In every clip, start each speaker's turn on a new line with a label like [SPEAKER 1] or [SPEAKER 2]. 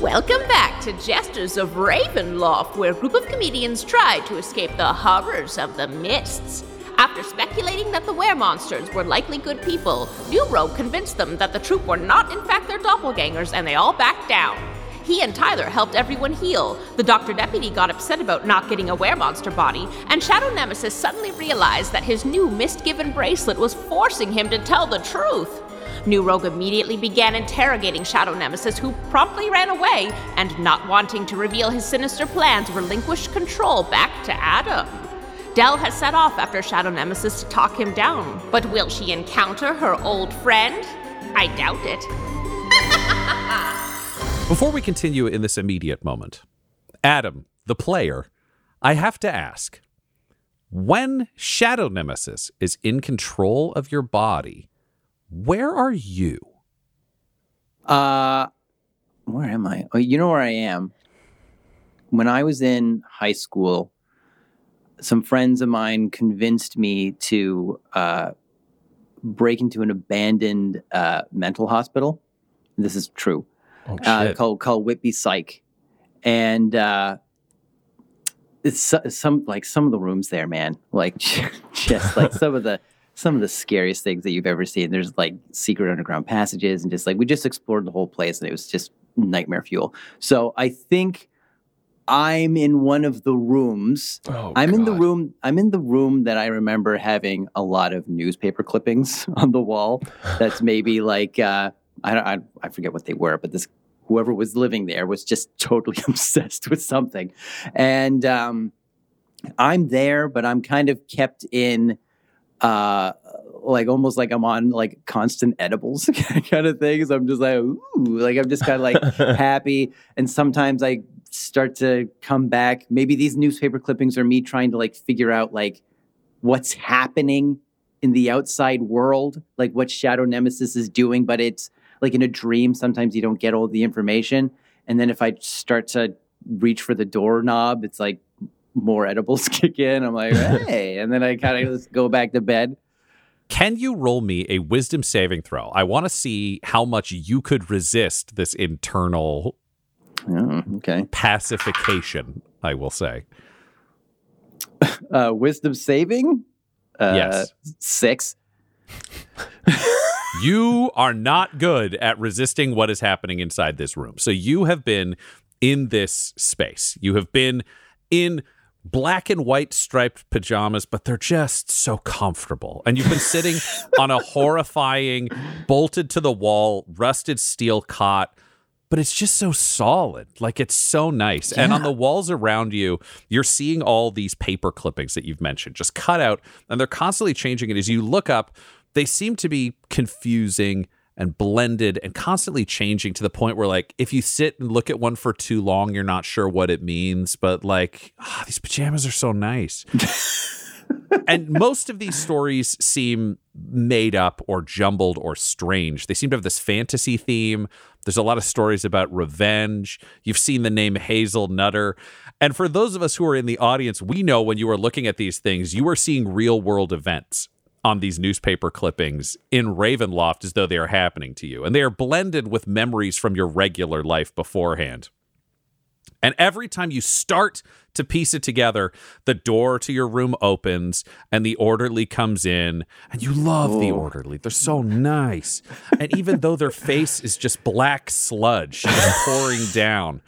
[SPEAKER 1] Welcome back to Jesters of Ravenloft, where a group of comedians try to escape the horrors of the mists. After speculating that the were-monsters were likely good people, New convinced them that the troupe were not in fact their doppelgangers and they all backed down. He and Tyler helped everyone heal. The Doctor Deputy got upset about not getting a were-monster body, and Shadow Nemesis suddenly realized that his new mist-given bracelet was forcing him to tell the truth. New Rogue immediately began interrogating Shadow Nemesis, who promptly ran away and, not wanting to reveal his sinister plans, relinquished control back to Adam. Del has set off after Shadow Nemesis to talk him down, but will she encounter her old friend? I doubt it.
[SPEAKER 2] Before we continue in this immediate moment, Adam, the player, I have to ask when Shadow Nemesis is in control of your body, where are you?
[SPEAKER 3] Uh, where am I? Oh, you know where I am. When I was in high school, some friends of mine convinced me to uh, break into an abandoned uh, mental hospital. This is true.
[SPEAKER 2] Oh,
[SPEAKER 3] uh, called called Whitby Psych, and uh, it's so- some like some of the rooms there, man. Like just like some of the some of the scariest things that you've ever seen. There's like secret underground passages, and just like we just explored the whole place, and it was just nightmare fuel. So I think I'm in one of the rooms.
[SPEAKER 4] Oh,
[SPEAKER 3] I'm in the room. I'm in the room that I remember having a lot of newspaper clippings on the wall. That's maybe like uh, I don't. I, I forget what they were, but this whoever was living there was just totally obsessed with something, and um, I'm there, but I'm kind of kept in. Uh, like almost like I'm on like constant edibles kind of things. I'm just like, ooh, like I'm just kind of like happy. And sometimes I start to come back. Maybe these newspaper clippings are me trying to like figure out like what's happening in the outside world, like what Shadow Nemesis is doing, but it's like in a dream. Sometimes you don't get all the information. And then if I start to reach for the doorknob, it's like more edibles kick in. I'm like, hey. And then I kind of just go back to bed.
[SPEAKER 2] Can you roll me a wisdom saving throw? I want to see how much you could resist this internal
[SPEAKER 3] Oh, okay.
[SPEAKER 2] pacification, I will say.
[SPEAKER 3] Uh, wisdom saving? Uh,
[SPEAKER 2] Yes.
[SPEAKER 3] Six.
[SPEAKER 2] you are not good at resisting what is happening inside this room. So you have been in this space. You have been in black and white striped pajamas, but they're just so comfortable. And you've been sitting on a horrifying, bolted to the wall, rusted steel cot. But it's just so solid. Like it's so nice. And on the walls around you, you're seeing all these paper clippings that you've mentioned just cut out, and they're constantly changing. And as you look up, they seem to be confusing and blended and constantly changing to the point where like if you sit and look at one for too long you're not sure what it means but like ah, these pajamas are so nice. And most of these stories seem made up or jumbled or strange. They seem to have this fantasy theme. There's a lot of stories about revenge. You've seen the name hazel nutter. And for those of us who are in the audience we know when you are looking at these things you are seeing real world events on these newspaper clippings in Ravenloft as though they are happening to you. And they are blended with memories from your regular life beforehand. And every time you start to piece it together, the door to your room opens and the orderly comes in. And you love the orderly. They're so nice. And even though their face is just black sludge pouring down,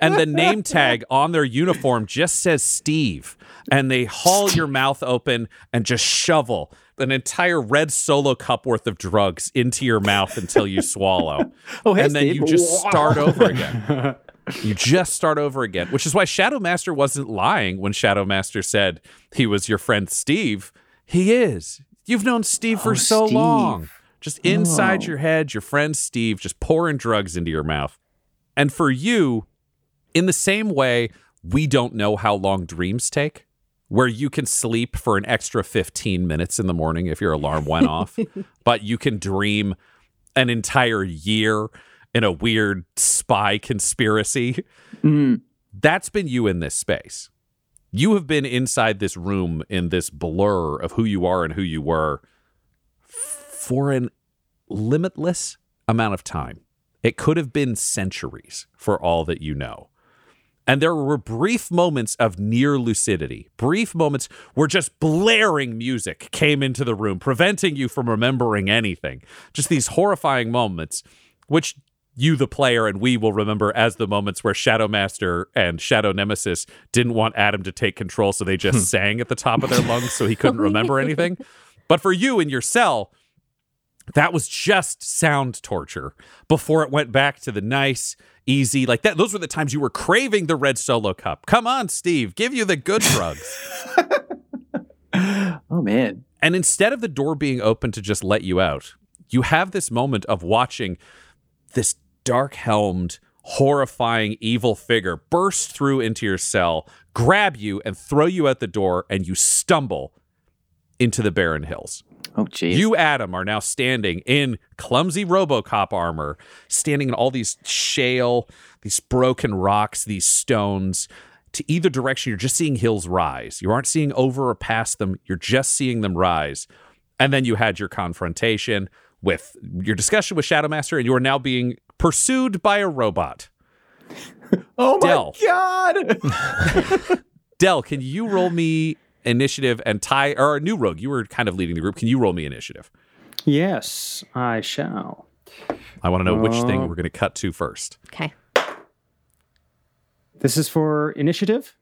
[SPEAKER 2] and the name tag on their uniform just says Steve. And they haul your mouth open and just shovel an entire red solo cup worth of drugs into your mouth until you swallow.
[SPEAKER 3] Oh, hey,
[SPEAKER 2] and then
[SPEAKER 3] Steve.
[SPEAKER 2] you just start over again. You just start over again, which is why Shadow Master wasn't lying when Shadow Master said he was your friend Steve. He is. You've known Steve for
[SPEAKER 3] Oh,
[SPEAKER 2] so
[SPEAKER 3] Steve.
[SPEAKER 2] long. Just inside
[SPEAKER 3] Oh.
[SPEAKER 2] your head, your friend Steve just pouring drugs into your mouth. And for you, In the same way, we don't know how long dreams take, where you can sleep for an extra 15 minutes in the morning if your alarm went off, but you can dream an entire year in a weird spy conspiracy.
[SPEAKER 3] Mm.
[SPEAKER 2] That's been you in this space. You have been inside this room in this blur of who you are and who you were for an limitless amount of time. It could have been centuries for all that you know. And there were brief moments of near lucidity, brief moments where just blaring music came into the room, preventing you from remembering anything. Just these horrifying moments, which you, the player, and we will remember as the moments where Shadow Master and Shadow Nemesis didn't want Adam to take control, so they just sang at the top of their lungs so he couldn't remember anything. But for you in your cell, that was just sound torture before it went back to the nice, easy, like that. Those were the times you were craving the red solo cup. Come on, Steve, give you the good drugs.
[SPEAKER 3] Oh man.
[SPEAKER 2] And instead of the door being open to just let you out, you have this moment of watching this dark helmed, horrifying, evil figure burst through into your cell, grab you, and throw you out the door, and you stumble into the barren hills.
[SPEAKER 3] Oh jeez.
[SPEAKER 2] You, Adam, are now standing in clumsy Robocop armor, standing in all these shale, these broken rocks, these stones. To either direction, you're just seeing hills rise. You aren't seeing over or past them, you're just seeing them rise. And then you had your confrontation with your discussion with Shadowmaster, and you are now being pursued by a robot.
[SPEAKER 3] oh my
[SPEAKER 2] Del.
[SPEAKER 3] god.
[SPEAKER 2] Del, can you roll me initiative and tie or new rogue? You were kind of leading the group. Can you roll me initiative?
[SPEAKER 4] Yes, I shall.
[SPEAKER 2] I want to know which thing
[SPEAKER 4] Uh,
[SPEAKER 2] we're going to cut to first.
[SPEAKER 1] Okay.
[SPEAKER 4] This is for initiative.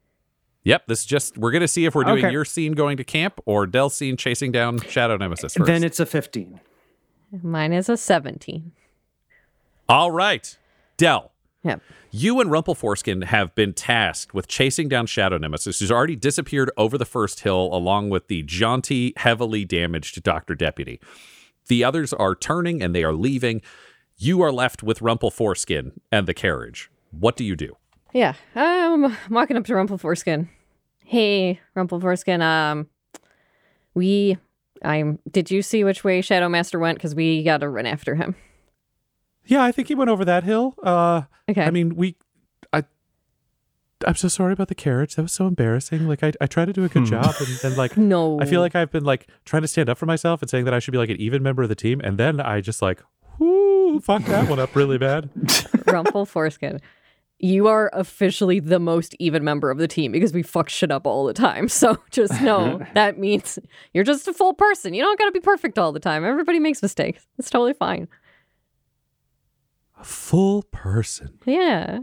[SPEAKER 2] Yep, this is just we're gonna see if we're doing
[SPEAKER 4] Okay.
[SPEAKER 2] your scene going to camp or Del's scene chasing down Shadow Nemesis first.
[SPEAKER 4] Then it's a 15.
[SPEAKER 1] Mine is a 17.
[SPEAKER 2] All right, Del,
[SPEAKER 1] Yep.
[SPEAKER 2] you and Rumple Foreskin have been tasked with chasing down Shadow Nemesis, who's already disappeared over the first hill, along with the jaunty, heavily damaged Doctor Deputy. The others are turning and they are leaving. You are left with Rumple Foreskin and the carriage. What do you do?
[SPEAKER 1] Yeah. Um, I'm walking up to Rumple Foreskin. Hey, Rumple Foreskin. Um, we, I'm. Did you see which way Shadow Master went? Because we got to run after him.
[SPEAKER 2] Yeah, I think he went over that hill. Uh,
[SPEAKER 1] Okay.
[SPEAKER 2] I mean, we. I. I'm so sorry about the carriage. That was so embarrassing. Like, I, I tried to do a good job, and then like,
[SPEAKER 1] no.
[SPEAKER 2] I feel like I've been like trying to stand up for myself and saying that I should be like an even member of the team, and then I just like, whoo, fuck that one up really bad.
[SPEAKER 1] Rumple Foreskin. You are officially the most even member of the team because we fuck shit up all the time. So just know that means you're just a full person. You don't got to be perfect all the time. Everybody makes mistakes. It's totally fine.
[SPEAKER 2] A full person,
[SPEAKER 1] Yeah.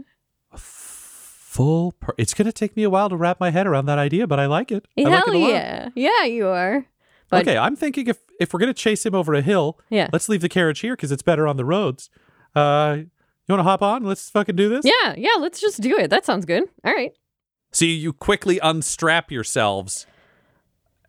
[SPEAKER 2] A full. Per- it's gonna take me a while to wrap my head around that idea, but I like it. I like
[SPEAKER 1] Hell
[SPEAKER 2] it a lot.
[SPEAKER 1] yeah. Yeah, you are. But
[SPEAKER 2] okay, I'm thinking if if we're gonna chase him over a hill,
[SPEAKER 1] Yeah.
[SPEAKER 2] let's leave the carriage here because it's better on the roads. Uh, you want to hop on? Let's fucking do this.
[SPEAKER 1] yeah, yeah, let's just do it. That sounds good. All right.
[SPEAKER 2] So you quickly unstrap yourselves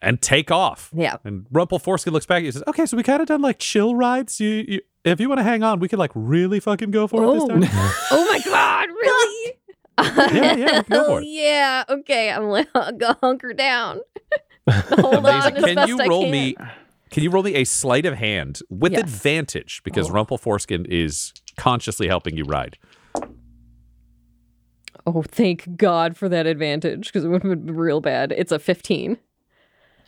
[SPEAKER 2] and take off.
[SPEAKER 1] Yeah.
[SPEAKER 2] And Rumple Foreskin looks back and says, "Okay, so we kind of done like chill rides. You, you, if you want to hang on, we can like really fucking go for it this
[SPEAKER 1] Oh.
[SPEAKER 2] time."
[SPEAKER 1] oh my god, really?
[SPEAKER 2] Yeah, yeah, go oh,
[SPEAKER 1] for
[SPEAKER 2] it.
[SPEAKER 1] yeah. Okay, I'm like go hunker down. Hold on as
[SPEAKER 2] Can
[SPEAKER 1] best
[SPEAKER 2] you
[SPEAKER 1] I
[SPEAKER 2] roll
[SPEAKER 1] can.
[SPEAKER 2] me? Can you roll me a sleight of hand with
[SPEAKER 1] Yes.
[SPEAKER 2] advantage because
[SPEAKER 1] Oh.
[SPEAKER 2] Rumple Foreskin is consciously helping you ride?
[SPEAKER 1] Oh, thank God for that advantage because it would have been real bad. It's a 15.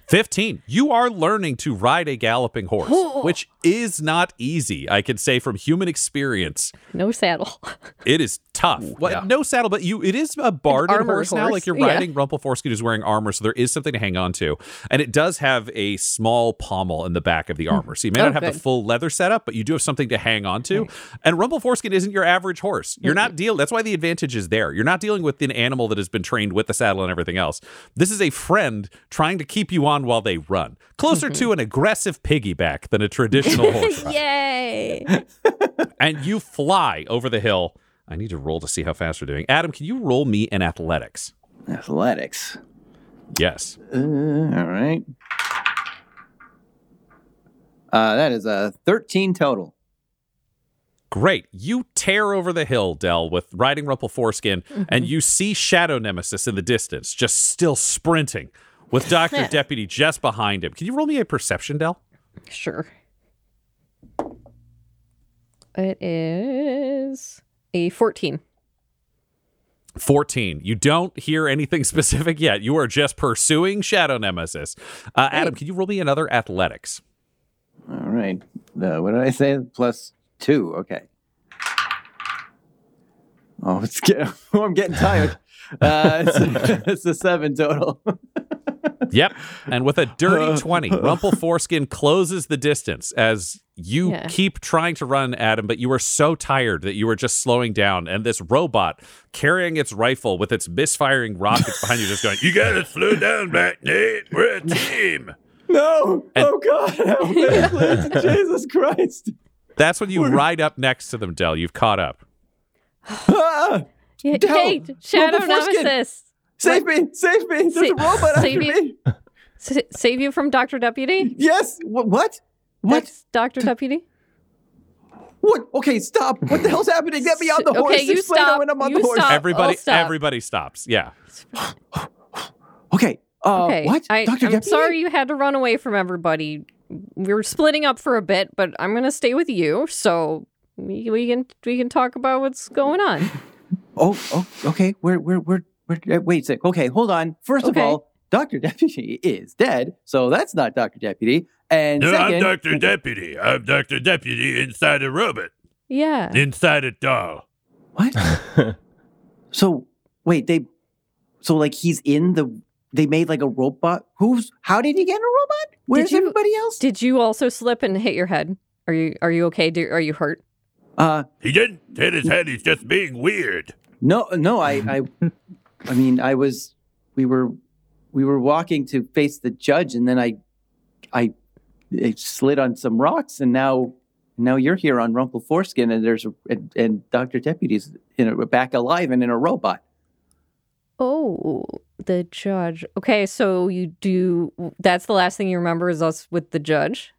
[SPEAKER 2] 15. You are learning to ride a galloping horse, which is not easy. I can say from human experience,
[SPEAKER 1] No saddle.
[SPEAKER 2] it is tough. Well, No saddle, but you it is a barred
[SPEAKER 1] armored
[SPEAKER 2] horse, now. Like you're riding Rumple Foreskin who's wearing armor, so there is something to hang on to. And it does have a small pommel in the back of the armor. So you may
[SPEAKER 1] Oh,
[SPEAKER 2] not have the full leather setup, but you do have something to hang on to. And Rumple Foreskin isn't your average horse. You're not dealing that's why the advantage is there. You're not dealing with an animal that has been trained with the saddle and everything else. This is a friend trying to keep you on while they run. Closer
[SPEAKER 1] Mm-hmm.
[SPEAKER 2] to an aggressive piggyback than a traditional horse.
[SPEAKER 1] Yay.
[SPEAKER 2] And you fly over the hill. I need to roll to see how fast we're doing. Adam, can you roll me in athletics?
[SPEAKER 3] Athletics.
[SPEAKER 2] Yes.
[SPEAKER 3] Uh, all right. Uh, that is a 13 total.
[SPEAKER 2] Great. You tear over the hill, Del, with riding Rumple Foreskin,
[SPEAKER 1] Mm-hmm.
[SPEAKER 2] and you see Shadow Nemesis in the distance, just still sprinting, with Dr. Deputy just behind him. Can you roll me a perception, Del?
[SPEAKER 5] Sure. It is a 14.
[SPEAKER 2] 14. You don't hear anything specific yet. You are just pursuing Shadow Nemesis. Uh, Adam, can you roll me another athletics?
[SPEAKER 3] All right. Uh, what did I say? Plus two. Okay. Oh, it's getting, oh, I'm getting tired. Uh, it's, it's a seven total.
[SPEAKER 2] Yep. And with a dirty 20, Rumple Foreskin closes the distance as you
[SPEAKER 5] Yeah.
[SPEAKER 2] keep trying to run, Adam, but you are so tired that you are just slowing down. And this robot carrying its rifle with its misfiring rockets behind you, just going, You gotta slow down, Black Nate. We're a team.
[SPEAKER 3] no.
[SPEAKER 2] And-
[SPEAKER 3] oh God. Help me, please. Jesus Christ.
[SPEAKER 2] That's when you ride up next to them, Del. You've caught up.
[SPEAKER 3] Ah,
[SPEAKER 5] Yeah,
[SPEAKER 3] Del,
[SPEAKER 5] hey, Shadow
[SPEAKER 3] Rumple
[SPEAKER 5] Nemesis.
[SPEAKER 3] save me. Save me. There's
[SPEAKER 5] Sa-
[SPEAKER 3] a robot after
[SPEAKER 5] save you.
[SPEAKER 3] me.
[SPEAKER 5] S- save you from Dr. Deputy?
[SPEAKER 3] Yes. What? What? What?
[SPEAKER 5] That's Dr. Deputy?
[SPEAKER 3] What? Okay, stop. What the hell's happening? Get me on the
[SPEAKER 5] Okay,
[SPEAKER 3] horse.
[SPEAKER 5] you
[SPEAKER 3] Explain
[SPEAKER 5] stop.
[SPEAKER 3] when I'm on
[SPEAKER 5] You
[SPEAKER 3] the horse.
[SPEAKER 5] stop.
[SPEAKER 2] everybody,
[SPEAKER 5] stop.
[SPEAKER 2] everybody stops. Yeah.
[SPEAKER 3] Okay. Uh,
[SPEAKER 5] Okay.
[SPEAKER 3] What?
[SPEAKER 5] I,
[SPEAKER 3] Dr.
[SPEAKER 5] I'm
[SPEAKER 3] Deputy?
[SPEAKER 5] sorry you had to run away from everybody. We were splitting up for a bit, but I'm going to stay with you. So we, we can we can talk about what's going on.
[SPEAKER 3] Oh, oh, okay. We're, we're, we're, we're, uh, wait a sec. Okay, hold on. First
[SPEAKER 5] Okay.
[SPEAKER 3] of all, Dr. Deputy is dead, so that's not Dr. Deputy. And
[SPEAKER 6] No,
[SPEAKER 3] second,
[SPEAKER 6] I'm Dr. Deputy. I'm Dr. Deputy inside a robot,
[SPEAKER 5] Yeah.
[SPEAKER 6] inside a doll.
[SPEAKER 3] What? so, wait, they, so like he's in the, they made like a robot. Who's, how did he get in a robot? Where's
[SPEAKER 5] you-
[SPEAKER 3] everybody else?
[SPEAKER 5] Did you also slip and hit your head? Are you are you okay? Do, are you hurt?
[SPEAKER 3] Uh,
[SPEAKER 6] He didn't hit his head, he's just being weird.
[SPEAKER 3] No, no, I, I, I mean, I was, we were, we were walking to face the judge and then I, I, I slid on some rocks and now, now you're here on Rumple Foreskin and there's, a, and, and Dr. Deputy's in a, back alive and in a robot.
[SPEAKER 5] Oh, the judge. Okay, so you do. That's the last thing you remember is us with the judge.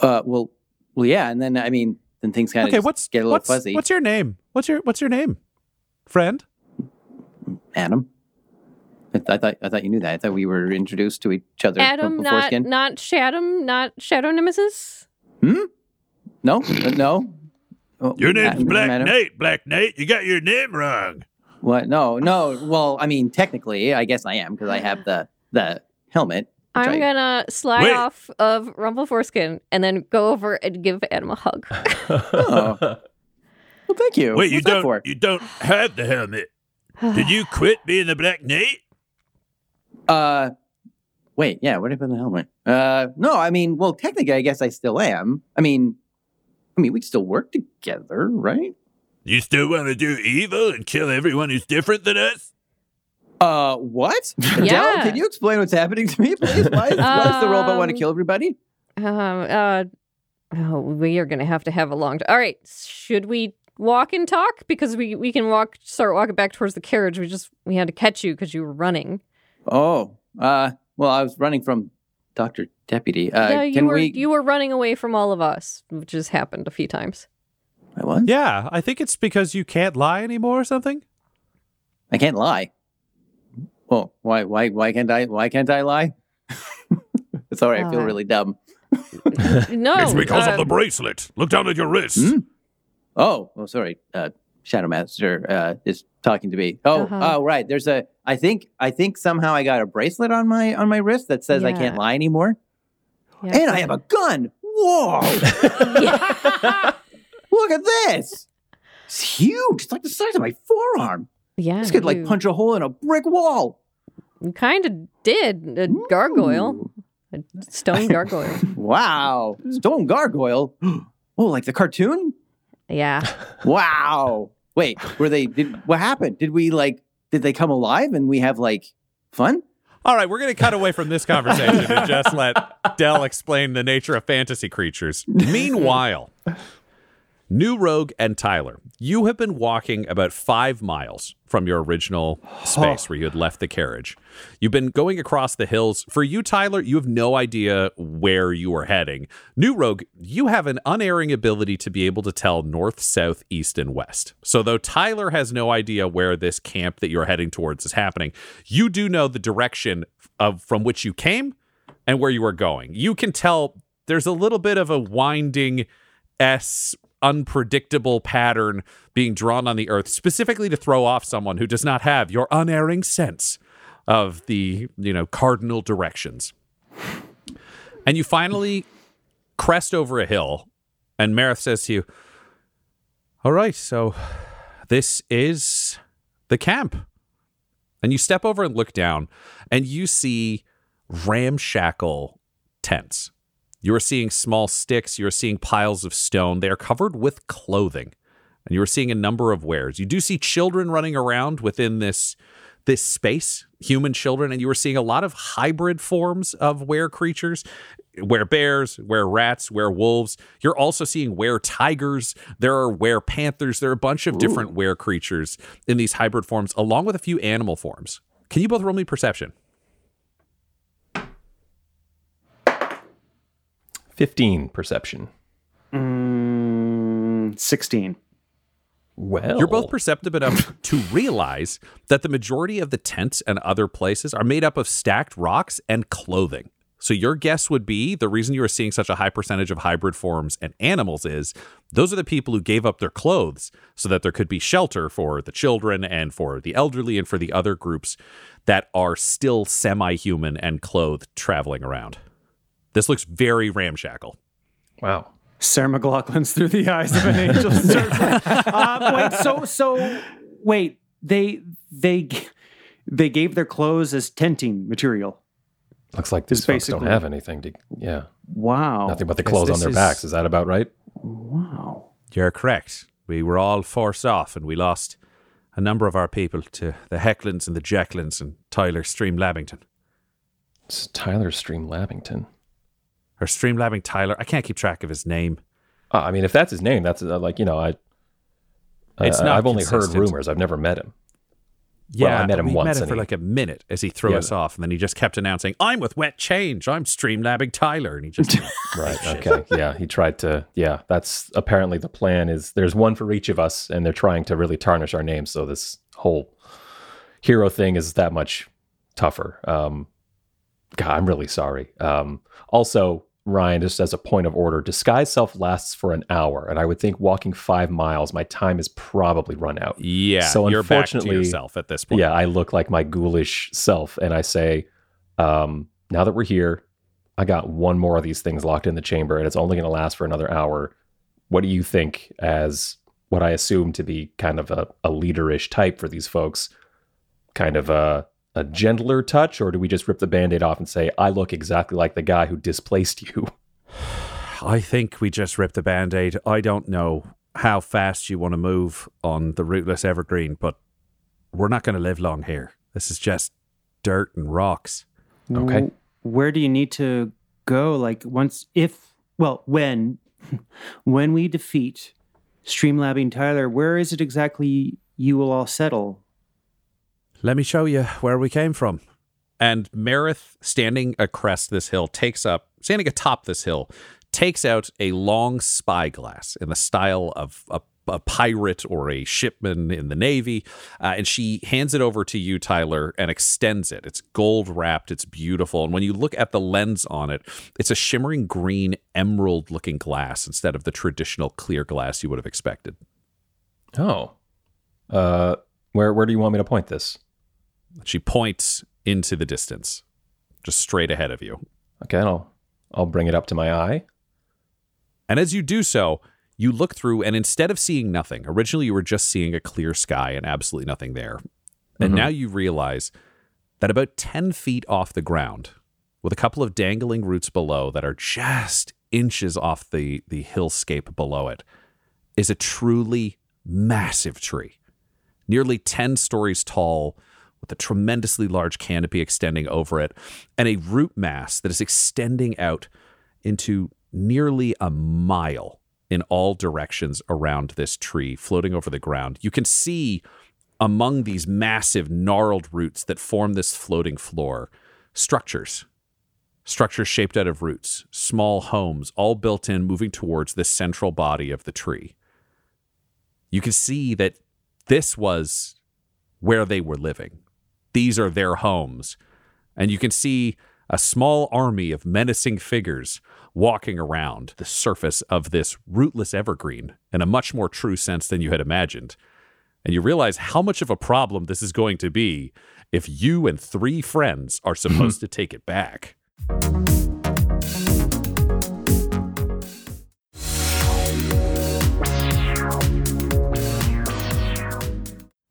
[SPEAKER 3] Uh, well, well, yeah. And then, I mean, then things kind of
[SPEAKER 2] Okay, what's
[SPEAKER 3] get a little
[SPEAKER 2] what's,
[SPEAKER 3] fuzzy.
[SPEAKER 2] what's your name? What's your what's your name? Friend?
[SPEAKER 3] Adam? I, I thought, I thought you knew that. I thought we were introduced to each other.
[SPEAKER 5] Adam, not
[SPEAKER 3] Foreskin.
[SPEAKER 5] not Shadow, not Shadow Nemesis.
[SPEAKER 3] Hmm? No, uh, no. Oh,
[SPEAKER 6] Your name's
[SPEAKER 3] Adam-
[SPEAKER 6] Black
[SPEAKER 3] Adam?
[SPEAKER 6] Nate, Black Nate. You got your name wrong.
[SPEAKER 3] What? No, no. Well, I mean, technically, I guess I am because I have the the helmet.
[SPEAKER 5] I'm
[SPEAKER 3] I-
[SPEAKER 5] gonna slide
[SPEAKER 6] Wait.
[SPEAKER 5] off of Rumple Foreskin and then go over and give Adam a hug.
[SPEAKER 3] Oh. Well, thank you.
[SPEAKER 6] Wait, you
[SPEAKER 3] What's that
[SPEAKER 6] don't
[SPEAKER 3] for?
[SPEAKER 6] you don't have the helmet. Did you quit being the Black Knight?
[SPEAKER 3] Uh, wait. Yeah. What happened to the helmet? Uh, no. I mean, well, technically, I guess I still am. I mean, I mean, we still work together, right?
[SPEAKER 6] You still want to do evil and kill everyone who's different than us?
[SPEAKER 3] Uh, what?
[SPEAKER 5] Yeah.
[SPEAKER 3] Del, can you explain what's happening to me, please? Why, is- why does the robot want to
[SPEAKER 5] Um,
[SPEAKER 3] kill everybody?
[SPEAKER 5] Um, uh, oh, we are gonna have to have a long. All right, should we walk and talk because we we can walk start walking back towards the carriage. We just we had to catch you because you were running.
[SPEAKER 3] Oh, uh, well, I was running from Doctor Deputy. Uh,
[SPEAKER 5] yeah, you
[SPEAKER 3] can
[SPEAKER 5] were
[SPEAKER 3] we?
[SPEAKER 5] you were running away from all of us, which has happened a few times.
[SPEAKER 3] I was.
[SPEAKER 2] Yeah, I think it's because you can't lie anymore or something.
[SPEAKER 3] I can't lie. Well, why? Why? Why can't I? Why can't I lie? it's all right. I feel
[SPEAKER 5] Uh,
[SPEAKER 3] really dumb.
[SPEAKER 5] No,
[SPEAKER 6] it's because
[SPEAKER 5] uh,
[SPEAKER 6] of the bracelet. Look down at your wrist.
[SPEAKER 3] Hmm? Oh, oh, sorry. Uh, Shadow Master uh, is talking to me. Oh,
[SPEAKER 5] Uh-huh.
[SPEAKER 3] oh, right. There's a. I think. I think somehow I got a bracelet on my on my wrist that says I can't lie anymore,
[SPEAKER 5] yeah,
[SPEAKER 3] and I have a gun. Whoa! Look at this. It's huge. It's like the size of my forearm.
[SPEAKER 5] yeah.
[SPEAKER 3] This could like punch a hole in a brick wall.
[SPEAKER 5] Kind of did a gargoyle, a stone gargoyle.
[SPEAKER 3] Wow. Stone gargoyle. Oh, like the cartoon?
[SPEAKER 5] Yeah.
[SPEAKER 3] Wow. Wait, were they did what happened? Did we like did they come alive and we have like fun?
[SPEAKER 2] All right, we're going to cut away from this conversation and just let Del explain the nature of fantasy creatures. Meanwhile, New Rogue and Tyler, you have been walking about five miles from your original space where you had left the carriage. You've been going across the hills. For you, Tyler, you have no idea where you are heading. New Rogue, you have an unerring ability to be able to tell north, south, east, and west. So, though Tyler has no idea where this camp that you're heading towards is happening, you do know the direction of from which you came and where you are going. You can tell there's a little bit of a winding S unpredictable pattern being drawn on the earth specifically to throw off someone who does not have your unerring sense of the, you know, cardinal directions. And you finally crest over a hill and Marith says to you, "All right, so this is the camp." And you step over and look down and you see ramshackle tents. You are seeing small sticks. You are seeing piles of stone. They are covered with clothing, and you are seeing a number of wares. You do see children running around within this this space, human children, and you are seeing a lot of hybrid forms of were creatures, were bears, were rats, were wolves. You're also seeing were tigers. There are were panthers. There are a bunch of different were creatures in these hybrid forms, along with a few animal forms. Can you both roll me perception?
[SPEAKER 7] 15 perception.
[SPEAKER 4] Mm, 16.
[SPEAKER 7] Well,
[SPEAKER 2] You're both perceptive enough to realize that the majority of the tents and other places are made up of stacked rocks and clothing. So your guess would be the reason you are seeing such a high percentage of hybrid forms and animals is those are the people who gave up their clothes so that there could be shelter for the children and for the elderly and for the other groups that are still semi-human and clothed traveling around. This looks very ramshackle.
[SPEAKER 7] wow.
[SPEAKER 4] Sarah McLachlan's through the eyes of an angel. uh, wait, so so wait, they they they gave their clothes as tenting material.
[SPEAKER 7] Looks like these
[SPEAKER 4] It's
[SPEAKER 7] folks don't have anything to. Yeah,
[SPEAKER 4] Wow.
[SPEAKER 7] nothing but the clothes on their
[SPEAKER 2] is-
[SPEAKER 7] backs. Is that about right?
[SPEAKER 4] Wow.
[SPEAKER 2] You're correct. We were all forced off and we lost a number of our people to the Hecklands and the Jacklins and Tyler Stream Labington.
[SPEAKER 7] It's Tyler Stream Labington.
[SPEAKER 2] Or Stream Labbing Tyler. I can't keep track of his name.
[SPEAKER 7] Uh, I mean, if that's his name, that's uh, like you know, I.
[SPEAKER 2] It's
[SPEAKER 7] uh,
[SPEAKER 2] not
[SPEAKER 7] I've only heard rumors. I've never met him.
[SPEAKER 2] Yeah,
[SPEAKER 7] Well, I met him
[SPEAKER 2] we
[SPEAKER 7] once
[SPEAKER 2] met him for
[SPEAKER 7] he-
[SPEAKER 2] like a minute as he threw
[SPEAKER 7] Yeah.
[SPEAKER 2] us off, and then he just kept announcing, "I'm with Wet Change. I'm Stream Labbing Tyler," and he just
[SPEAKER 7] Right. Okay. yeah. He tried to. Yeah. That's apparently the plan. Is there's one for each of us, and they're trying to really tarnish our names. So this whole hero thing is that much tougher. Um, God, I'm really sorry. Um, also, Ryan, just as a point of order, disguise self lasts for an hour, and I would think walking five miles, my time is probably run out.
[SPEAKER 2] yeah.
[SPEAKER 7] So
[SPEAKER 2] you're back to
[SPEAKER 7] unfortunately-
[SPEAKER 2] yourself at this point.
[SPEAKER 7] Yeah, I look like my ghoulish self, and I say, um, now that we're here, I got one more of these things locked in the chamber, and it's only going to last for another hour. What do you think, as what I assume to be kind of a, a leaderish type for these folks? Kind of a, a gentler touch, or do we just rip the band aid off and say, I look exactly like the guy who displaced you?
[SPEAKER 2] I think we just ripped the band aid. I don't know how fast you want to move on the rootless evergreen, but we're not going to live long here. This is just dirt and rocks.
[SPEAKER 7] Okay.
[SPEAKER 4] Where do you need to go? Like once, if well, when when we defeat Streamlabbing Tyler, where is it exactly you will all settle?
[SPEAKER 2] Let me show you where we came from. And Marith, standing across this hill, takes up, standing atop this hill, takes out a long spyglass in the style of a, a pirate or a shipman in the Navy. Uh, and she hands it over to you, Tyler, and extends it. It's gold wrapped, it's beautiful. And when you look at the lens on it, it's a shimmering green, emerald looking glass instead of the traditional clear glass you would have expected.
[SPEAKER 7] Oh, uh, where where do you want me to point this?
[SPEAKER 2] She points into the distance, just straight ahead of you.
[SPEAKER 7] Okay, I'll I'll bring it up to my eye.
[SPEAKER 2] And as you do so, you look through, and instead of seeing nothing, originally you were just seeing a clear sky and absolutely nothing there. And
[SPEAKER 7] Mhm.
[SPEAKER 2] now you realize that about 10 feet off the ground, with a couple of dangling roots below that are just inches off the, the hillscape below it, is a truly massive tree, nearly 10 stories tall, with a tremendously large canopy extending over it, and a root mass that is extending out into nearly a mile in all directions around this tree, floating over the ground. You can see among these massive gnarled roots that form this floating floor structures. Structures shaped out of roots, small homes, all built in, moving towards the central body of the tree. You can see that this was where they were living. These are their homes. And you can see a small army of menacing figures walking around the surface of this rootless evergreen in a much more true sense than you had imagined. And you realize how much of a problem this is going to be if you and three friends are mm-hmm. supposed to take it back.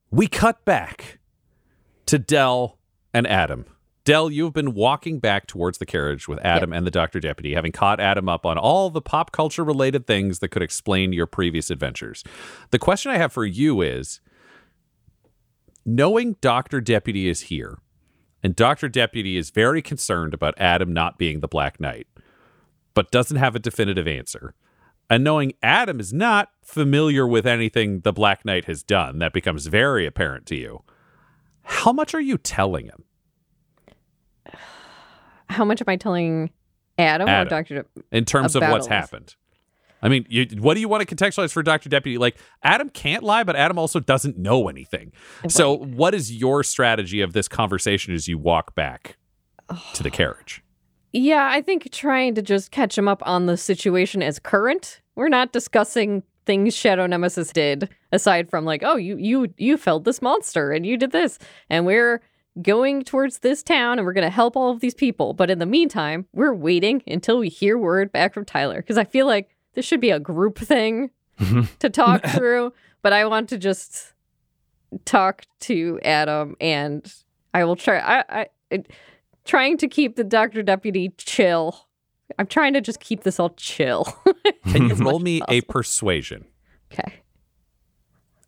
[SPEAKER 2] We cut back to Del and Adam. Del, you've been walking back towards the carriage with Adam and the doctor deputy, having caught Adam up on all the pop culture related things that could explain your previous adventures. The question I have for you is knowing Dr. Deputy is here, and Dr. Deputy is very concerned about Adam not being the Black Knight, but doesn't have a definitive answer. And knowing Adam is not familiar with anything the Black Knight has done, that becomes very apparent to you. How much are you telling him?
[SPEAKER 5] How much am I telling Adam,
[SPEAKER 2] Adam.
[SPEAKER 5] or Doctor? Dep-
[SPEAKER 2] in terms of what's happened. I mean, you, what do you want to contextualize for Dr. Deputy? Like, Adam can't lie, but Adam also doesn't know anything. So, what is your strategy of this conversation as you walk back to the carriage?
[SPEAKER 5] Yeah, I think trying to just catch him up on the situation as current. We're not discussing things Shadow Nemesis did aside from like, oh, you you you felled this monster and you did this, and we're going towards this town and we're going to help all of these people. But in the meantime, we're waiting until we hear word back from Tyler because I feel like this should be a group thing mm-hmm. to talk through. But I want to just talk to Adam and I will try. I, I it, trying to keep the doctor deputy chill. I'm trying to just keep this all chill.
[SPEAKER 2] Can you roll me a persuasion?
[SPEAKER 5] okay.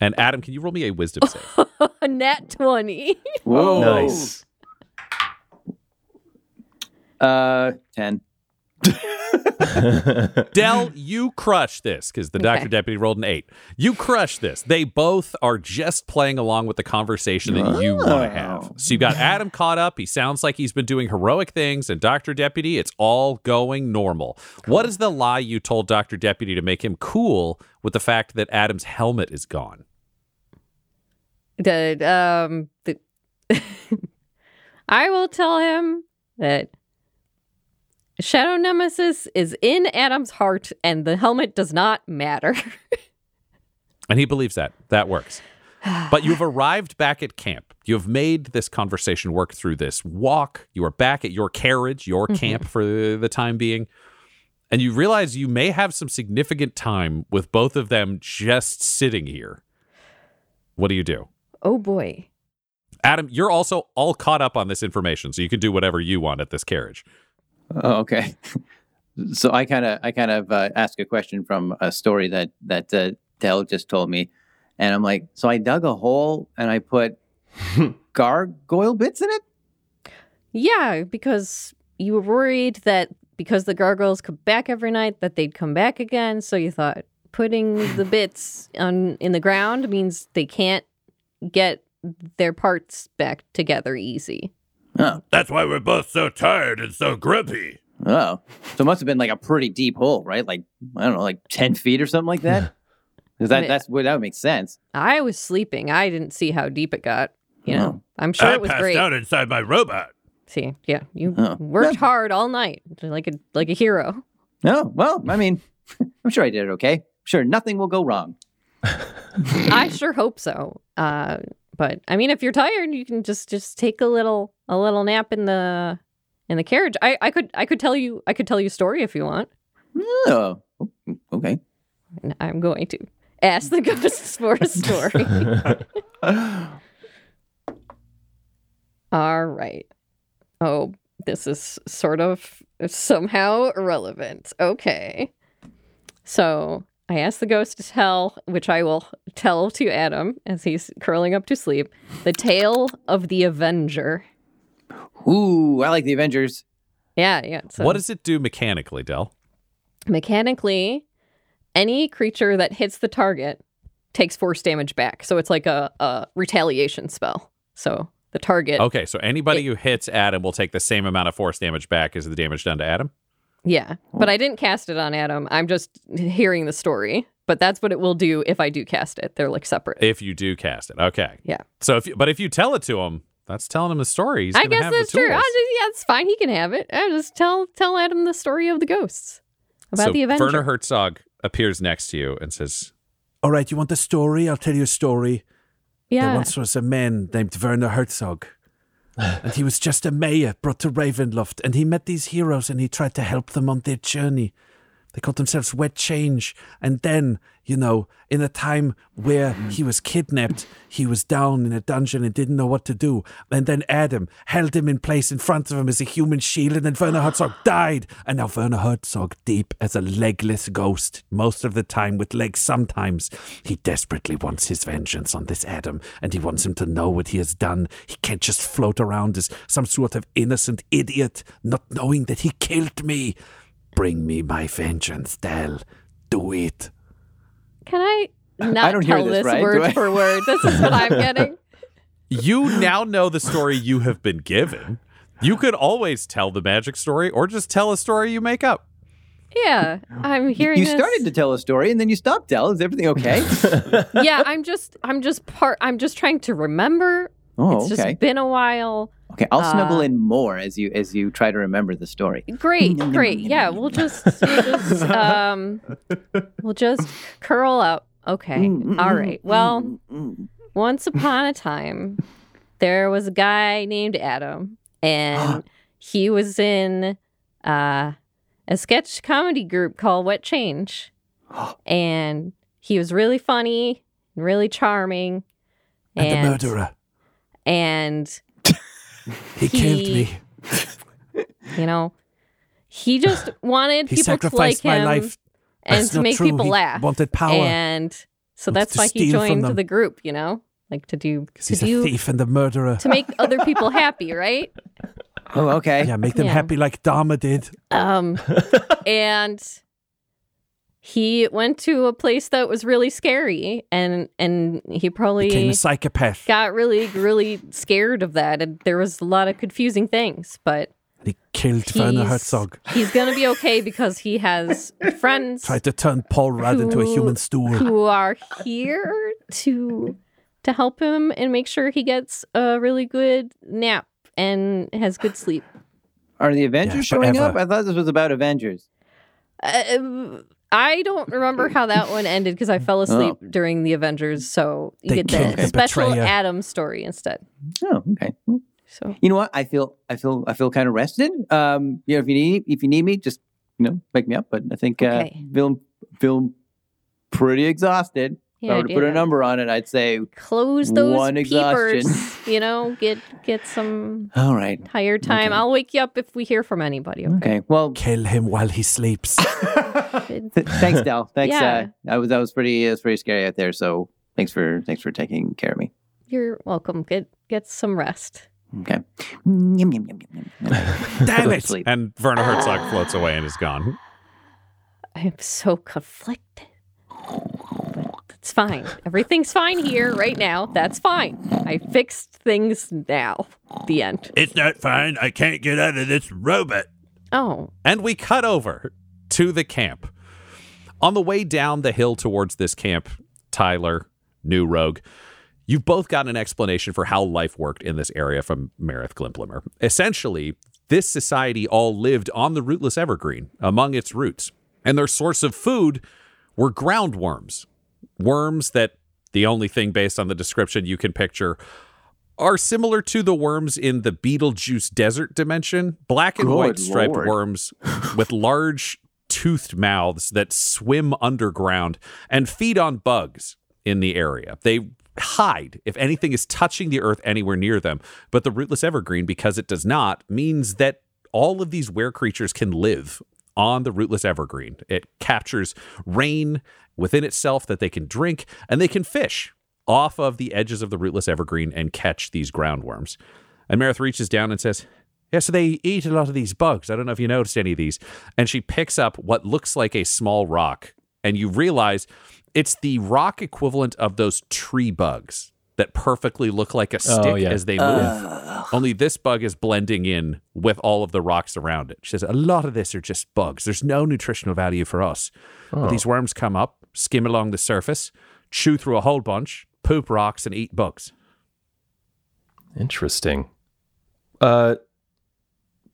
[SPEAKER 2] And Adam, can you roll me a wisdom save?
[SPEAKER 5] A nat 20.
[SPEAKER 3] Whoa.
[SPEAKER 7] Nice.
[SPEAKER 3] Uh, 10.
[SPEAKER 2] Del, you crush this because the Dr. Deputy rolled an eight. You crush this. They both are just playing along with the conversation that you want to have. So you got Adam caught up. He sounds like he's been doing heroic things. And Dr. Deputy, it's all going normal. What is the lie you told Dr. Deputy to make him cool with the fact that Adam's helmet is gone?
[SPEAKER 5] The, um, the, I will tell him that Shadow Nemesis is in Adam's heart and the helmet does not matter.
[SPEAKER 2] And he believes that. That works. But you've arrived back at camp. You have made this conversation work through this walk. You are back at your carriage, your mm-hmm. camp for the time being. And you realize you may have some significant time with both of them just sitting here. What do you do?
[SPEAKER 5] oh boy.
[SPEAKER 2] Adam, you're also all caught up on this information, so you can do whatever you want at this carriage.
[SPEAKER 3] Oh, okay. So I kind of I kind of uh, ask a question from a story that that uh, Del just told me, and I'm like, so I dug a hole and I put gargoyle bits in it.
[SPEAKER 5] Yeah, because you were worried that because the gargoyles come back every night that they'd come back again. So you thought putting the bits on in the ground means they can't get their parts back together easy.
[SPEAKER 3] Oh,
[SPEAKER 6] That's why we're both so tired and so grumpy.
[SPEAKER 3] oh, so it must have been like a pretty deep hole, right? Like I don't know, like ten feet or something like that. 'Cause that
[SPEAKER 5] Yeah.
[SPEAKER 3] that's well, that would make sense.
[SPEAKER 5] I was sleeping. I didn't see how deep it got. You know,
[SPEAKER 3] Oh.
[SPEAKER 5] I'm sure
[SPEAKER 6] I
[SPEAKER 5] it was
[SPEAKER 6] passed
[SPEAKER 5] great.
[SPEAKER 6] out inside my robot.
[SPEAKER 5] See, yeah, you
[SPEAKER 3] Oh.
[SPEAKER 5] worked hard all night like a like a hero.
[SPEAKER 3] Oh well, I mean, I'm sure I did it okay. I'm sure nothing will go wrong.
[SPEAKER 5] I sure hope so. Uh, but I mean, if you're tired, you can just just take a little a little nap in the in the carriage. I, I could I could tell you I could tell you a story if you want.
[SPEAKER 3] Oh, mm, okay.
[SPEAKER 5] And I'm going to ask the ghosts for a story. All right. Oh, this is sort of somehow irrelevant. Okay. So I asked the ghost to tell, which I will tell to Adam as he's curling up to sleep, the tale of the Avenger.
[SPEAKER 3] Ooh, I like the Avengers.
[SPEAKER 5] Yeah, yeah. So
[SPEAKER 2] what does it do mechanically, Del?
[SPEAKER 5] mechanically, any creature that hits the target takes force damage back. So it's like a, a retaliation spell. So the target,
[SPEAKER 2] Okay, so anybody who hits Adam will take the same amount of force damage back as the damage done to Adam.
[SPEAKER 5] Yeah. But I didn't cast it on Adam. I'm just hearing the story. But that's what it will do if I do cast it. They're like separate.
[SPEAKER 2] If you do cast it, okay.
[SPEAKER 5] Yeah.
[SPEAKER 2] So if you, but if you tell it to him, that's telling him the story. He's
[SPEAKER 5] I guess
[SPEAKER 2] have
[SPEAKER 5] that's
[SPEAKER 2] the
[SPEAKER 5] true. I'll just, yeah, it's fine. He can have it. I just tell tell Adam the story of the ghosts about
[SPEAKER 2] so
[SPEAKER 5] the Avenger.
[SPEAKER 2] Werner Herzog appears next to you and says,
[SPEAKER 6] All right, you want the story? I'll tell you a story.
[SPEAKER 5] Yeah.
[SPEAKER 6] There once was a man named Werner Herzog. And he was just a mayor brought to Ravenloft, and he met these heroes and he tried to help them on their journey. They called themselves Wet Change. And then, you know, in a time where he was kidnapped, he was down in a dungeon and didn't know what to do. And then Adam held him in place in front of him as a human shield, and then Werner Herzog died. And now Werner Herzog, deep as a legless ghost, most of the time with legs sometimes, he desperately wants his vengeance on this Adam, and he wants him to know what he has done. He can't just float around as some sort of innocent idiot, not knowing that he killed me. Bring me my vengeance, Del. Do it.
[SPEAKER 5] Can I not
[SPEAKER 3] don't hear
[SPEAKER 5] tell
[SPEAKER 3] this,
[SPEAKER 5] this,
[SPEAKER 3] right?
[SPEAKER 5] Word for word? This is what I'm getting.
[SPEAKER 2] "You now know the story you have been given. You could always tell the magic story, or just tell a story you make up."
[SPEAKER 5] Yeah, I'm hearing.
[SPEAKER 3] You
[SPEAKER 5] this.
[SPEAKER 3] started to tell a story and then you stopped. Tell. Is everything okay?
[SPEAKER 5] yeah, I'm just, I'm just part. I'm just trying to remember.
[SPEAKER 3] Oh,
[SPEAKER 5] it's
[SPEAKER 3] okay.
[SPEAKER 5] just been a while.
[SPEAKER 3] Okay, I'll snuggle
[SPEAKER 5] Uh,
[SPEAKER 3] in more as you as you try to remember the story.
[SPEAKER 5] Great, great. Yeah, we'll just, we'll just, um, we'll just curl up. Okay, all right. Well, once upon a time, there was a guy named Adam, and he was in uh, a sketch comedy group called Wet Change, and he was really funny, and really charming,
[SPEAKER 6] And,
[SPEAKER 5] and
[SPEAKER 6] the murderer.
[SPEAKER 5] and
[SPEAKER 6] He, killed
[SPEAKER 5] he-
[SPEAKER 6] me.
[SPEAKER 5] you know, he just wanted
[SPEAKER 6] He
[SPEAKER 5] people to like
[SPEAKER 6] sacrificed my
[SPEAKER 5] him
[SPEAKER 6] life.
[SPEAKER 5] and
[SPEAKER 6] That's
[SPEAKER 5] to make
[SPEAKER 6] true.
[SPEAKER 5] people
[SPEAKER 6] He
[SPEAKER 5] laugh.
[SPEAKER 6] wanted power.
[SPEAKER 5] And so that's why he joined the group, you know, like to do
[SPEAKER 6] Because
[SPEAKER 5] to
[SPEAKER 6] he's a thief and a murderer.
[SPEAKER 5] to make other people happy, right?
[SPEAKER 3] Oh, okay.
[SPEAKER 6] yeah, make them
[SPEAKER 5] Yeah.
[SPEAKER 6] happy like Dharma did.
[SPEAKER 5] Um, and he went to a place that was really scary, and and he probably
[SPEAKER 6] Became
[SPEAKER 5] probably
[SPEAKER 6] a psychopath.
[SPEAKER 5] got really really scared of that, and there was a lot of confusing things, but.
[SPEAKER 6] He killed Werner
[SPEAKER 5] he's-
[SPEAKER 6] Herzog.
[SPEAKER 5] He's gonna be okay because he has friends
[SPEAKER 6] Tried to turn Paul Rudd into a
[SPEAKER 5] Who-
[SPEAKER 6] human stool.
[SPEAKER 5] who are here to to help him and make sure he gets a really good nap and has good sleep.
[SPEAKER 3] Are the Avengers
[SPEAKER 6] Yeah,
[SPEAKER 3] showing
[SPEAKER 6] forever.
[SPEAKER 3] up? I thought this was about Avengers.
[SPEAKER 5] Uh, I don't remember how that one ended because I fell asleep during the Avengers. So you
[SPEAKER 6] They
[SPEAKER 5] get the special. Adam story instead.
[SPEAKER 3] Oh, okay.
[SPEAKER 5] So
[SPEAKER 3] You know what? I feel I feel I feel kind of rested. Um, you know, if you need if you need me, just you know, wake me up. But I think uh,
[SPEAKER 5] Okay.
[SPEAKER 3] feel feel pretty exhausted. If I
[SPEAKER 5] yeah,
[SPEAKER 3] were to put
[SPEAKER 5] yeah.
[SPEAKER 3] a number on it, I'd say
[SPEAKER 5] close those
[SPEAKER 3] One
[SPEAKER 5] peepers.
[SPEAKER 3] exhaustion.
[SPEAKER 5] You know, get get some
[SPEAKER 3] all right.
[SPEAKER 5] higher time.
[SPEAKER 3] Okay.
[SPEAKER 5] I'll wake you up if we hear from anybody. Okay.
[SPEAKER 3] Okay. Well,
[SPEAKER 6] Kill him while he sleeps.
[SPEAKER 3] Thanks, Del. Thanks.
[SPEAKER 5] Yeah.
[SPEAKER 3] Uh, I was that was pretty it was pretty scary out there. So thanks for thanks for taking care of me.
[SPEAKER 5] You're welcome. Get get some rest.
[SPEAKER 3] Okay. Yum, yum, yum, yum, yum.
[SPEAKER 6] Damn it.
[SPEAKER 3] sleep.
[SPEAKER 2] And Werner Herzog floats away and is gone.
[SPEAKER 5] I'm so conflicted. It's fine. Everything's fine here right now. That's fine. I fixed things now. The end.
[SPEAKER 6] It's not fine. I can't get out of this robot.
[SPEAKER 5] Oh,
[SPEAKER 2] And we cut over to the camp. On the way down the hill towards this camp, Tyler, New Rogue, you've both got an explanation for how life worked in this area from Marith Glimplimmer. Essentially, this society all lived on the rootless evergreen among its roots, and their source of food were ground worms. Worms that the only thing based on the description you can picture are similar to the worms in the Beetlejuice desert dimension, black and
[SPEAKER 3] Good
[SPEAKER 2] white striped
[SPEAKER 3] Lord.
[SPEAKER 2] worms with large toothed mouths that swim underground and feed on bugs in the area. They hide if anything is touching the earth anywhere near them, but the rootless evergreen because it does not means that all of these were creatures can live on the rootless evergreen. It captures rain within itself that they can drink and they can fish off of the edges of the rootless evergreen and catch these groundworms. And Marith reaches down and says, Yeah, so they eat a lot of these bugs. I don't know if you noticed any of these. And she picks up what looks like a small rock and you realize it's the rock equivalent of those tree bugs that perfectly look like a oh, stick
[SPEAKER 7] Oh, yeah.
[SPEAKER 2] as they move. Only this bug is blending in with all of the rocks around it. She says, A lot of this are just bugs. There's no nutritional value for us. But
[SPEAKER 7] Oh.
[SPEAKER 2] these worms come up, skim along the surface, chew through a whole bunch, poop rocks, and eat bugs.
[SPEAKER 7] Interesting. Uh,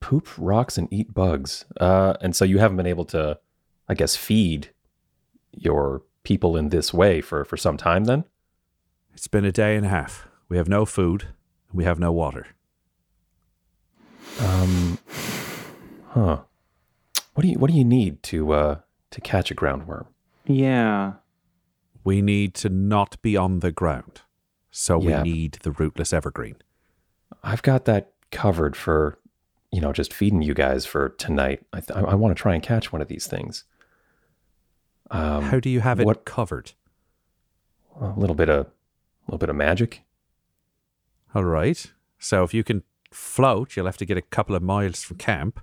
[SPEAKER 7] poop rocks and eat bugs. Uh, and so you haven't been able to, I guess, feed your people in this way for for some time. Then.
[SPEAKER 2] It's been a day and a half. We have no food. We have no water.
[SPEAKER 7] Um. Huh. What do you What do you need to uh to catch a ground worm?
[SPEAKER 4] Yeah.
[SPEAKER 2] We need to not be on the ground. So
[SPEAKER 7] Yeah.
[SPEAKER 2] we need the rootless evergreen.
[SPEAKER 7] I've got that covered for, you know, just feeding you guys for tonight. I th- I, I want to try and catch one of these things. Um,
[SPEAKER 2] How do you have it
[SPEAKER 7] what-
[SPEAKER 2] covered?
[SPEAKER 7] a little bit of, a little bit of magic.
[SPEAKER 2] All right. So if you can float, you'll have to get a couple of miles from camp,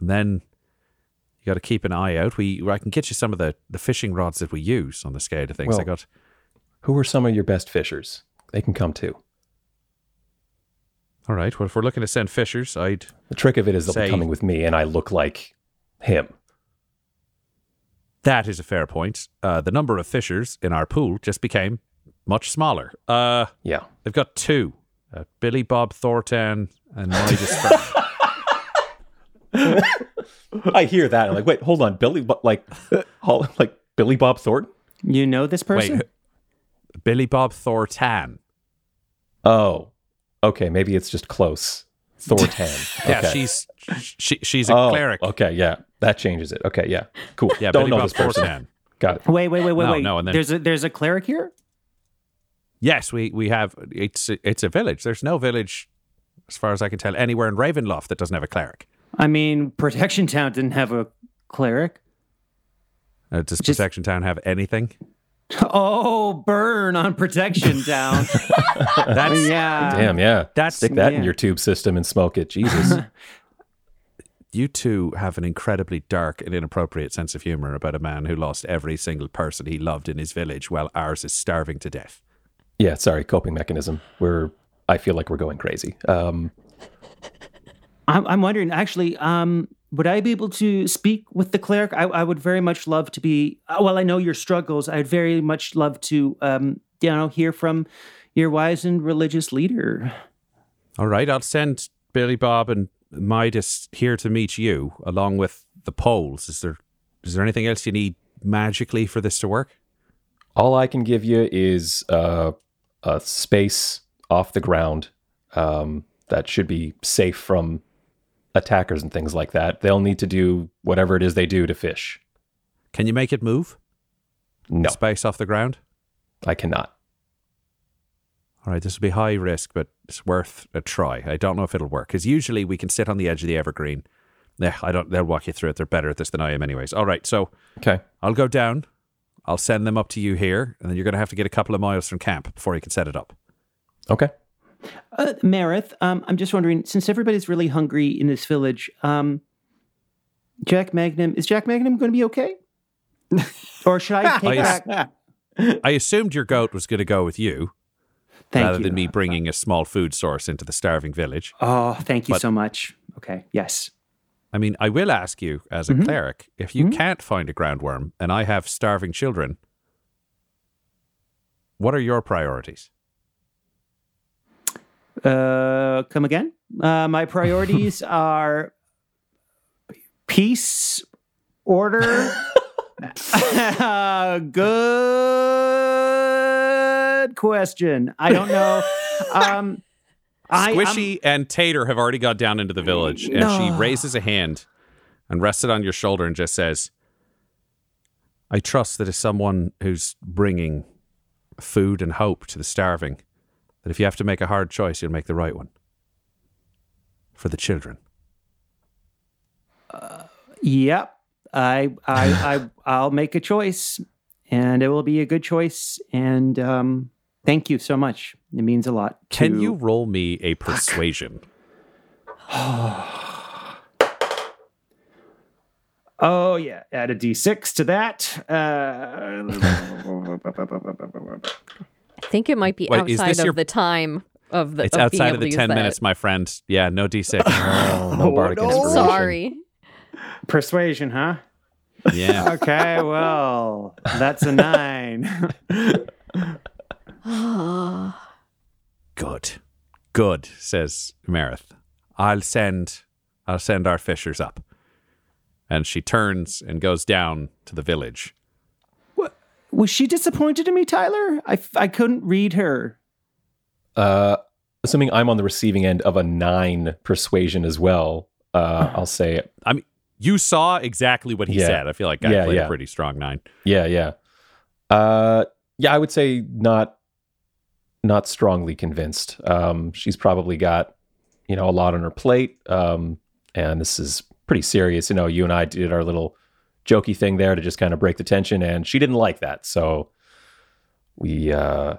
[SPEAKER 2] and then you got to keep an eye out. We I can get you some of the the fishing rods that we use on the scale of things. I got.
[SPEAKER 7] Who are some of your best fishers? They can come too.
[SPEAKER 2] All right. Well, if we're looking to send fishers, I'd.
[SPEAKER 7] The trick of it is they'll
[SPEAKER 2] Say-
[SPEAKER 7] be coming with me, and I look like him.
[SPEAKER 2] That is a fair point. Uh, the number of fishers in our pool just became much smaller. Uh,
[SPEAKER 7] Yeah.
[SPEAKER 2] they've got two: uh, Billy Bob Thornton and Midas.
[SPEAKER 7] I hear that. I'm like, wait, hold on, Billy, but like, like Billy Bob Thornton.
[SPEAKER 4] You know this person?
[SPEAKER 2] Wait, Billy Bob Thornton.
[SPEAKER 7] Oh, okay. Maybe it's just close. Thornton.
[SPEAKER 2] Yeah,
[SPEAKER 7] Okay.
[SPEAKER 2] she's she, she's a
[SPEAKER 7] oh,
[SPEAKER 2] cleric.
[SPEAKER 7] Okay, yeah, that changes it. Okay, yeah, cool.
[SPEAKER 2] Yeah,
[SPEAKER 7] don't
[SPEAKER 2] Billy
[SPEAKER 7] know
[SPEAKER 2] Bob
[SPEAKER 7] this person.
[SPEAKER 2] Thornton.
[SPEAKER 7] Got it.
[SPEAKER 4] Wait, wait, wait, wait,
[SPEAKER 2] No,
[SPEAKER 4] wait.
[SPEAKER 2] no, and then-
[SPEAKER 4] there's a there's a cleric here.
[SPEAKER 2] Yes, we we have. It's it's a village. There's no village, as far as I can tell, anywhere in Ravenloft that doesn't have a cleric.
[SPEAKER 4] I mean, Protection Town didn't have a cleric.
[SPEAKER 2] Uh, does
[SPEAKER 4] Just-
[SPEAKER 2] Protection Town have anything?
[SPEAKER 4] Oh, burn on Protection Town.
[SPEAKER 2] That's
[SPEAKER 4] yeah.
[SPEAKER 7] Damn, yeah.
[SPEAKER 2] That's-
[SPEAKER 7] Stick that in your tube system and smoke it. Jesus.
[SPEAKER 2] you two have an incredibly dark and inappropriate sense of humor about a man who lost every single person he loved in his village, while ours is starving to death.
[SPEAKER 7] yeah, sorry, coping mechanism. We're. I feel like we're going crazy. Um,
[SPEAKER 4] I'm, I'm wondering, actually, um, would I be able to speak with the cleric? I, I would very much love to be. uh, Well, I know your struggles. I'd very much love to, um, you know, hear from your wise and religious leader.
[SPEAKER 2] All right, I'll send Billy Bob and Midas here to meet you, along with the poles. Is there is there anything else you need magically for this to work?
[SPEAKER 7] all I can give you is uh, a space off the ground um, that should be safe from attackers and things like that. They'll need to do whatever it is they do to fish.
[SPEAKER 2] Can you make it move?
[SPEAKER 7] No,
[SPEAKER 2] Space off the ground?
[SPEAKER 7] I cannot.
[SPEAKER 2] All right, this will be high risk, but it's worth a try. I don't know if it'll work because usually we can sit on the edge of the evergreen. Yeah, I don't. They'll walk you through it. They're better at this than I am, anyways. All right, so
[SPEAKER 7] Okay.
[SPEAKER 2] I'll go down. I'll send them up to you here, and then you're going to have to get a couple of miles from camp before you can set it up.
[SPEAKER 7] Okay.
[SPEAKER 4] Uh, Marith, um, I'm just wondering, since everybody's really hungry in this village, um, Jack Magnum, is Jack Magnum going to be okay? or should I take
[SPEAKER 2] I-
[SPEAKER 4] back?
[SPEAKER 2] I assumed your goat was going to go with you
[SPEAKER 4] Thank
[SPEAKER 2] rather
[SPEAKER 4] you.
[SPEAKER 2] than me bringing a small food source into the starving village.
[SPEAKER 4] Oh, thank you
[SPEAKER 2] But-
[SPEAKER 4] so much. Okay, yes.
[SPEAKER 2] I mean, I will ask you as a
[SPEAKER 4] Mhm.
[SPEAKER 2] cleric if you
[SPEAKER 4] Mhm.
[SPEAKER 2] can't find a groundworm and I have starving children, what are your priorities?
[SPEAKER 4] Uh, come again? Uh, my priorities are peace, order, good question. I don't know. Um, I, I'm-
[SPEAKER 2] Squishy and Tater have already got down into the village, and she raises a hand and rests it on your shoulder and just says, I trust that as someone who's bringing food and hope to the starving, that if you have to make a hard choice, you'll make the right one for the children.
[SPEAKER 4] Yep. I I I I'll make a choice and it will be a good choice and um thank you so much. It means a lot.
[SPEAKER 2] Can you roll me a persuasion?
[SPEAKER 4] Oh yeah, add a d6 to that. Uh,
[SPEAKER 5] think it might be
[SPEAKER 2] Wait, is
[SPEAKER 5] outside
[SPEAKER 2] this
[SPEAKER 5] of
[SPEAKER 2] your-
[SPEAKER 5] the time of the.
[SPEAKER 2] It's
[SPEAKER 5] of
[SPEAKER 2] outside
[SPEAKER 5] able
[SPEAKER 2] of the
[SPEAKER 5] to use
[SPEAKER 2] 10
[SPEAKER 5] that.
[SPEAKER 2] minutes, my friend. Yeah, no D6.
[SPEAKER 7] Oh, no bardic
[SPEAKER 4] no.
[SPEAKER 7] inspiration.
[SPEAKER 5] Sorry.
[SPEAKER 4] persuasion, huh?
[SPEAKER 2] yeah.
[SPEAKER 4] Okay, well, that's a nine.
[SPEAKER 2] Good. Good, says Marith. I'll send I'll send our fishers up. And she turns and goes down to the village.
[SPEAKER 4] Was she disappointed in me, Tyler? I, I couldn't read her.
[SPEAKER 7] Uh, assuming I'm on the receiving end of a nine persuasion as well, uh, I'll say,
[SPEAKER 2] I mean, you saw exactly what he
[SPEAKER 7] Yeah.
[SPEAKER 2] said. I feel like I
[SPEAKER 7] Yeah,
[SPEAKER 2] played
[SPEAKER 7] yeah.
[SPEAKER 2] a pretty strong nine.
[SPEAKER 7] yeah, yeah, uh, yeah. I would say not, not strongly convinced. Um, she's probably got, you know, a lot on her plate, um, and this is pretty serious. You know, you and I did our little jokey thing there to just kind of break the tension, and she didn't like that, so we uh,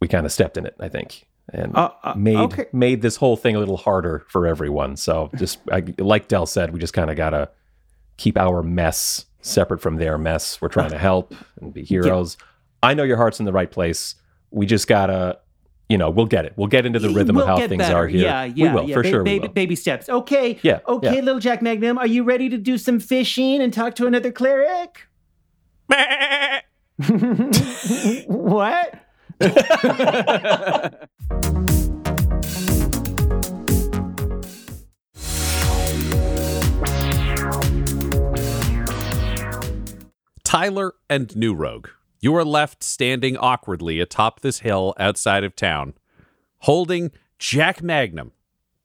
[SPEAKER 7] we kind of stepped in it, I think, and
[SPEAKER 4] Uh, uh,
[SPEAKER 7] made
[SPEAKER 4] okay.
[SPEAKER 7] made this whole thing a little harder for everyone. So just I, like Del said, we just kind of gotta keep our mess separate from their mess. We're trying to help and be heroes. I know your heart's in the right place. We just gotta, you know, we'll get it. We'll get into the rhythm
[SPEAKER 4] We'll
[SPEAKER 7] of how things
[SPEAKER 4] better.
[SPEAKER 7] are here.
[SPEAKER 4] Yeah, yeah,
[SPEAKER 7] we will
[SPEAKER 4] yeah.
[SPEAKER 7] for
[SPEAKER 4] Ba-
[SPEAKER 7] sure. we
[SPEAKER 4] Baby,
[SPEAKER 7] will.
[SPEAKER 4] baby steps. Okay.
[SPEAKER 7] Yeah,
[SPEAKER 4] Okay,
[SPEAKER 7] yeah.
[SPEAKER 4] little Jack Magnum, are you ready to do some fishing and talk to another cleric? what?
[SPEAKER 2] Tyler and New Rogue, you are left standing awkwardly atop this hill outside of town, holding Jack Magnum.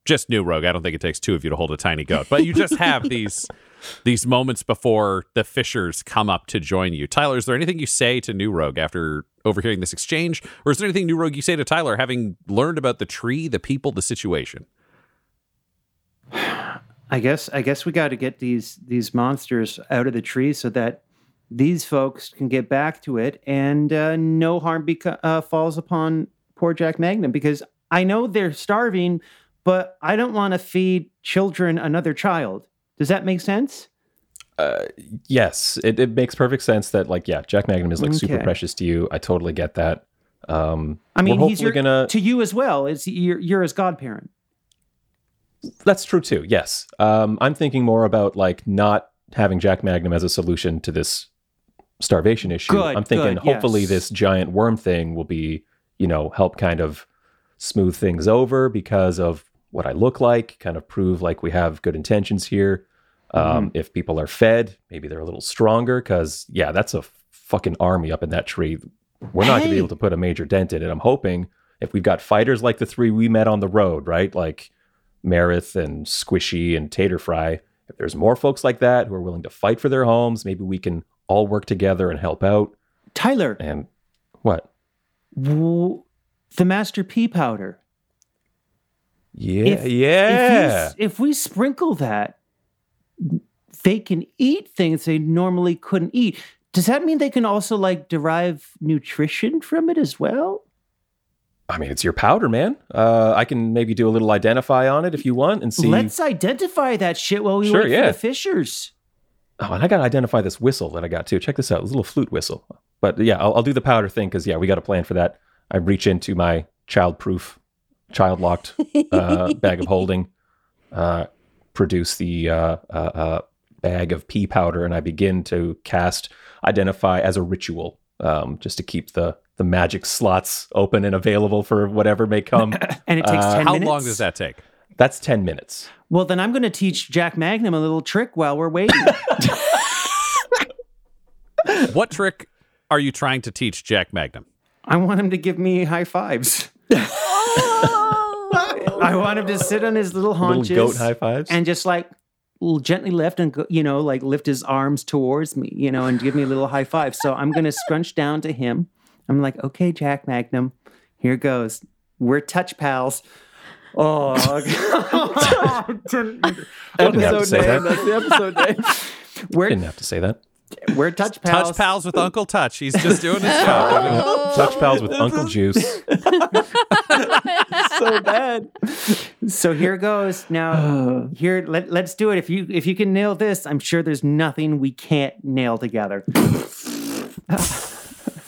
[SPEAKER 2] Just New Rogue. I don't think it takes two of you to hold a tiny goat, but you just have these these moments before the fishers come up to join you. Tyler, is there anything you say to New Rogue after overhearing this exchange, or is there anything New Rogue you say to Tyler, having learned about the tree, the people, the situation?
[SPEAKER 4] I guess I guess we got to get these these monsters out of the tree so that these folks can get back to it and uh, no harm beco- uh, falls upon poor Jack Magnum because I know they're starving, but I don't want to feed children another child. Does that make sense?
[SPEAKER 7] Yes, it, it makes perfect sense that like yeah, Jack Magnum is like super precious to you. I totally get that. Um,
[SPEAKER 4] I mean, he's your,
[SPEAKER 7] gonna.
[SPEAKER 4] to you as well. It's you're, you're his godparent.
[SPEAKER 7] That's true too. Yes, um, I'm thinking more about like not having Jack Magnum as a solution to this starvation issue.
[SPEAKER 4] Good,
[SPEAKER 7] I'm thinking
[SPEAKER 4] good,
[SPEAKER 7] hopefully
[SPEAKER 4] yes.
[SPEAKER 7] this giant worm thing will be, you know, help kind of smooth things over because of what I look like, kind of prove like we have good intentions here. Um,
[SPEAKER 4] Mm-hmm.
[SPEAKER 7] If people are fed, maybe they're a little stronger because yeah, that's a fucking army up in that tree. We're not going to be able to put a major dent in it. I'm hoping if we've got fighters like the three we met on the road, right? Like Marith and Squishy and Tater Fry. If there's more folks like that who are willing to fight for their homes, maybe we can all work together and help out.
[SPEAKER 4] Tyler,
[SPEAKER 7] And what?
[SPEAKER 4] w- the Master P powder.
[SPEAKER 7] Yeah,
[SPEAKER 4] If-
[SPEAKER 7] yeah.
[SPEAKER 4] If, you, if we sprinkle that, they can eat things they normally couldn't eat. Does that mean they can also like derive nutrition from it as well?
[SPEAKER 7] I mean, it's your powder, man. Uh, I can maybe do a little identify on it if you want and see.
[SPEAKER 4] Let's identify that shit while we
[SPEAKER 7] Sure,
[SPEAKER 4] wait
[SPEAKER 7] yeah.
[SPEAKER 4] for the fishers.
[SPEAKER 7] Oh, and I got to identify this whistle that I got too. Check this out, this little flute whistle. But yeah, I'll, I'll do the powder thing because yeah, we got a plan for that. I reach into my child-proof, child-locked uh, bag of holding, uh, produce the uh, uh, uh, bag of pea powder, and I begin to cast identify as a ritual, um, just to keep the the magic slots open and available for whatever may come.
[SPEAKER 4] And it takes
[SPEAKER 7] Uh,
[SPEAKER 4] 10
[SPEAKER 2] How
[SPEAKER 4] minutes.
[SPEAKER 2] long does that take?
[SPEAKER 7] That's ten minutes.
[SPEAKER 4] Well, then I'm going to teach Jack Magnum a little trick while we're waiting.
[SPEAKER 2] What trick are you trying to teach Jack Magnum?
[SPEAKER 4] I want him to give me high fives. Oh. I want him to sit on his little haunches.
[SPEAKER 7] Little goat high fives.
[SPEAKER 4] and just like gently lift and go, you know like lift his arms towards me you know and give me a little high five so i'm gonna scrunch down to him i'm like okay jack magnum here goes we're touch pals oh
[SPEAKER 7] I didn't have to say that.
[SPEAKER 3] That's the episode name.
[SPEAKER 4] we're
[SPEAKER 7] Didn't have to say that.
[SPEAKER 4] We're touch pals.
[SPEAKER 2] Touch pals with Uncle Touch. He's just doing his job.
[SPEAKER 7] Touch pals with Uncle Juice.
[SPEAKER 3] so bad.
[SPEAKER 4] So here goes. Now here let, let's do it. If you if you can nail this, I'm sure there's nothing we can't nail together.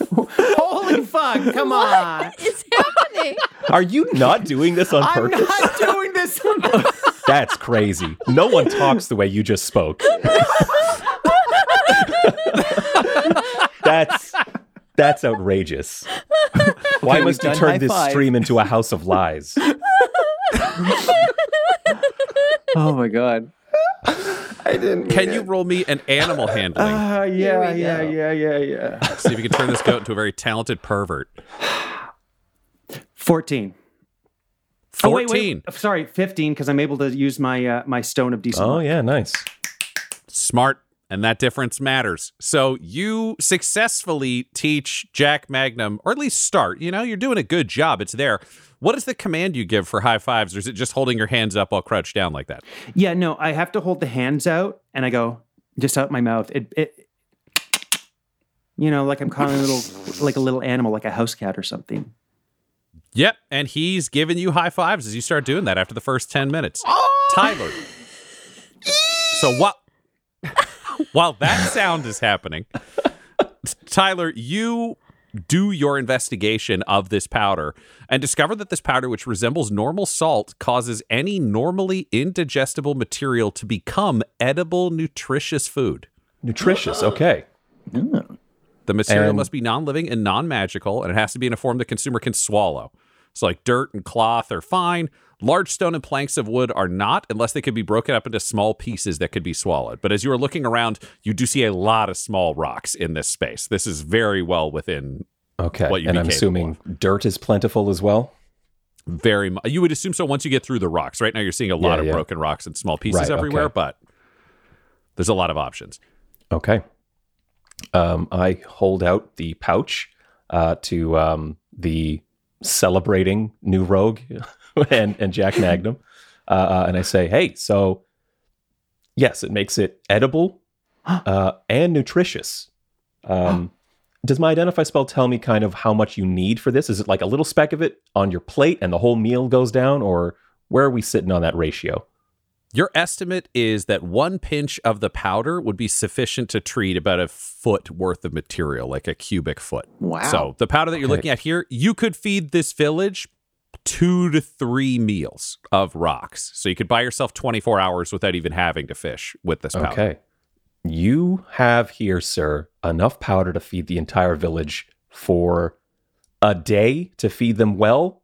[SPEAKER 4] Holy fuck, come on.
[SPEAKER 5] It's happening.
[SPEAKER 7] Are you not doing this on purpose?
[SPEAKER 4] I'm
[SPEAKER 7] purpose?
[SPEAKER 4] not doing this.
[SPEAKER 7] That's crazy. No one talks the way you just spoke. that's that's outrageous. Why must you turn this
[SPEAKER 3] five.
[SPEAKER 7] stream into a house of lies?
[SPEAKER 3] Oh my god. I didn't.
[SPEAKER 2] Can you roll me an animal handling?
[SPEAKER 4] Uh, yeah,
[SPEAKER 5] we
[SPEAKER 4] yeah,
[SPEAKER 5] go.
[SPEAKER 4] yeah, yeah, yeah.
[SPEAKER 2] See if you can turn this goat into a very talented pervert.
[SPEAKER 4] 14. Oh, wait, wait. Sorry, 15 because I'm able to use my uh, my stone of decent
[SPEAKER 7] Oh
[SPEAKER 4] luck.
[SPEAKER 7] yeah, nice.
[SPEAKER 2] Smart. And that difference matters. So you successfully teach Jack Magnum, or at least start. You know, you're doing a good job. It's there. What is the command you give for high fives, or is it just holding your hands up while crouched down like that?
[SPEAKER 4] Yeah, no, I have to hold the hands out and I go just out my mouth. It, it you know, like I'm calling a little like a little animal, like a house cat or something.
[SPEAKER 2] Yep. And he's giving you high fives as you start doing that after the first 10 minutes. Oh! Tyler. So what? While that sound is happening, Tyler, you do your investigation of this powder and discover that this powder, which resembles normal salt, causes any normally indigestible material to become edible, nutritious food.
[SPEAKER 7] Nutritious. Okay.
[SPEAKER 2] The material
[SPEAKER 7] And-
[SPEAKER 2] must be non living and non magical, and it has to be in a form the consumer can swallow. So, like dirt and cloth are fine. Large stone and planks of wood are not, unless they could be broken up into small pieces that could be swallowed. But as you are looking around, you do see a lot of small rocks in this space. This is very well within
[SPEAKER 7] Okay.
[SPEAKER 2] What
[SPEAKER 7] and I'm assuming dirt is plentiful as well.
[SPEAKER 2] very much. You would assume so once you get through the rocks. Right now, you're seeing a lot
[SPEAKER 7] Yeah,
[SPEAKER 2] of
[SPEAKER 7] yeah.
[SPEAKER 2] broken rocks and small pieces
[SPEAKER 7] Right,
[SPEAKER 2] everywhere,
[SPEAKER 7] okay.
[SPEAKER 2] but there's a lot of options.
[SPEAKER 7] Okay. Um, I hold out the pouch uh, to um, the celebrating new rogue and, and Jack Magnum. Uh, uh, and I say, hey, so yes, it makes it edible uh, and nutritious. Um, does my identify spell tell me kind of how much you need for this? Is it like a little speck of it on your plate and the whole meal goes down? Or where are we sitting on that ratio?
[SPEAKER 2] Your estimate is that one pinch of the powder would be sufficient to treat about a foot worth of material, like a cubic foot.
[SPEAKER 3] Wow.
[SPEAKER 2] So the powder that you're
[SPEAKER 7] Okay.
[SPEAKER 2] looking at here, you could feed this village two to three meals of rocks. So you could buy yourself 24 hours without even having to fish with this powder.
[SPEAKER 7] Okay. You have here, sir, enough powder to feed the entire village for a day to feed them well.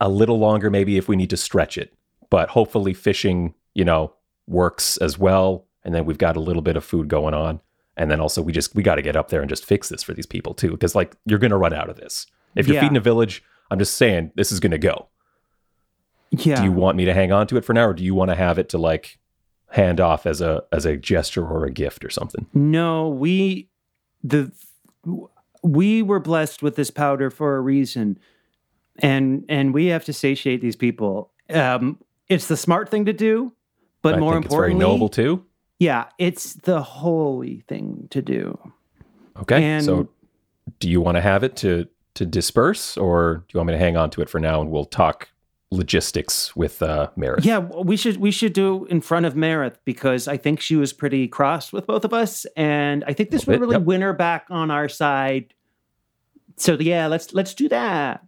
[SPEAKER 7] A little longer, maybe, if we need to stretch it. But hopefully, fishing, you know, works as well. And then we've got a little bit of food going on. And then also, we just, we got to get up there and just fix this for these people, too. Because, like, you're going to run out of this. If you're
[SPEAKER 4] Yeah.
[SPEAKER 7] feeding a village, I'm just saying, this is going to go.
[SPEAKER 4] Yeah.
[SPEAKER 7] Do you want me to hang on to it for now, or do you want to have it to, like, hand off as a as a gesture or a gift or something?
[SPEAKER 4] No, we the we were blessed with this powder for a reason, and and we have to satiate these people. Um, it's the smart thing to do, but
[SPEAKER 7] I
[SPEAKER 4] more
[SPEAKER 7] it's very
[SPEAKER 4] importantly,
[SPEAKER 7] noble too.
[SPEAKER 4] yeah, it's the holy thing to do.
[SPEAKER 7] Okay,
[SPEAKER 4] And-
[SPEAKER 7] so do you want to have it to to disperse, or do you want me to hang on to it for now and we'll talk logistics with uh, Meredith?
[SPEAKER 4] Yeah, we should we should do in front of Meredith because I think she was pretty cross with both of us, and I think this would
[SPEAKER 7] bit,
[SPEAKER 4] really
[SPEAKER 7] yep.
[SPEAKER 4] win her back on our side. So yeah, let's let's do that.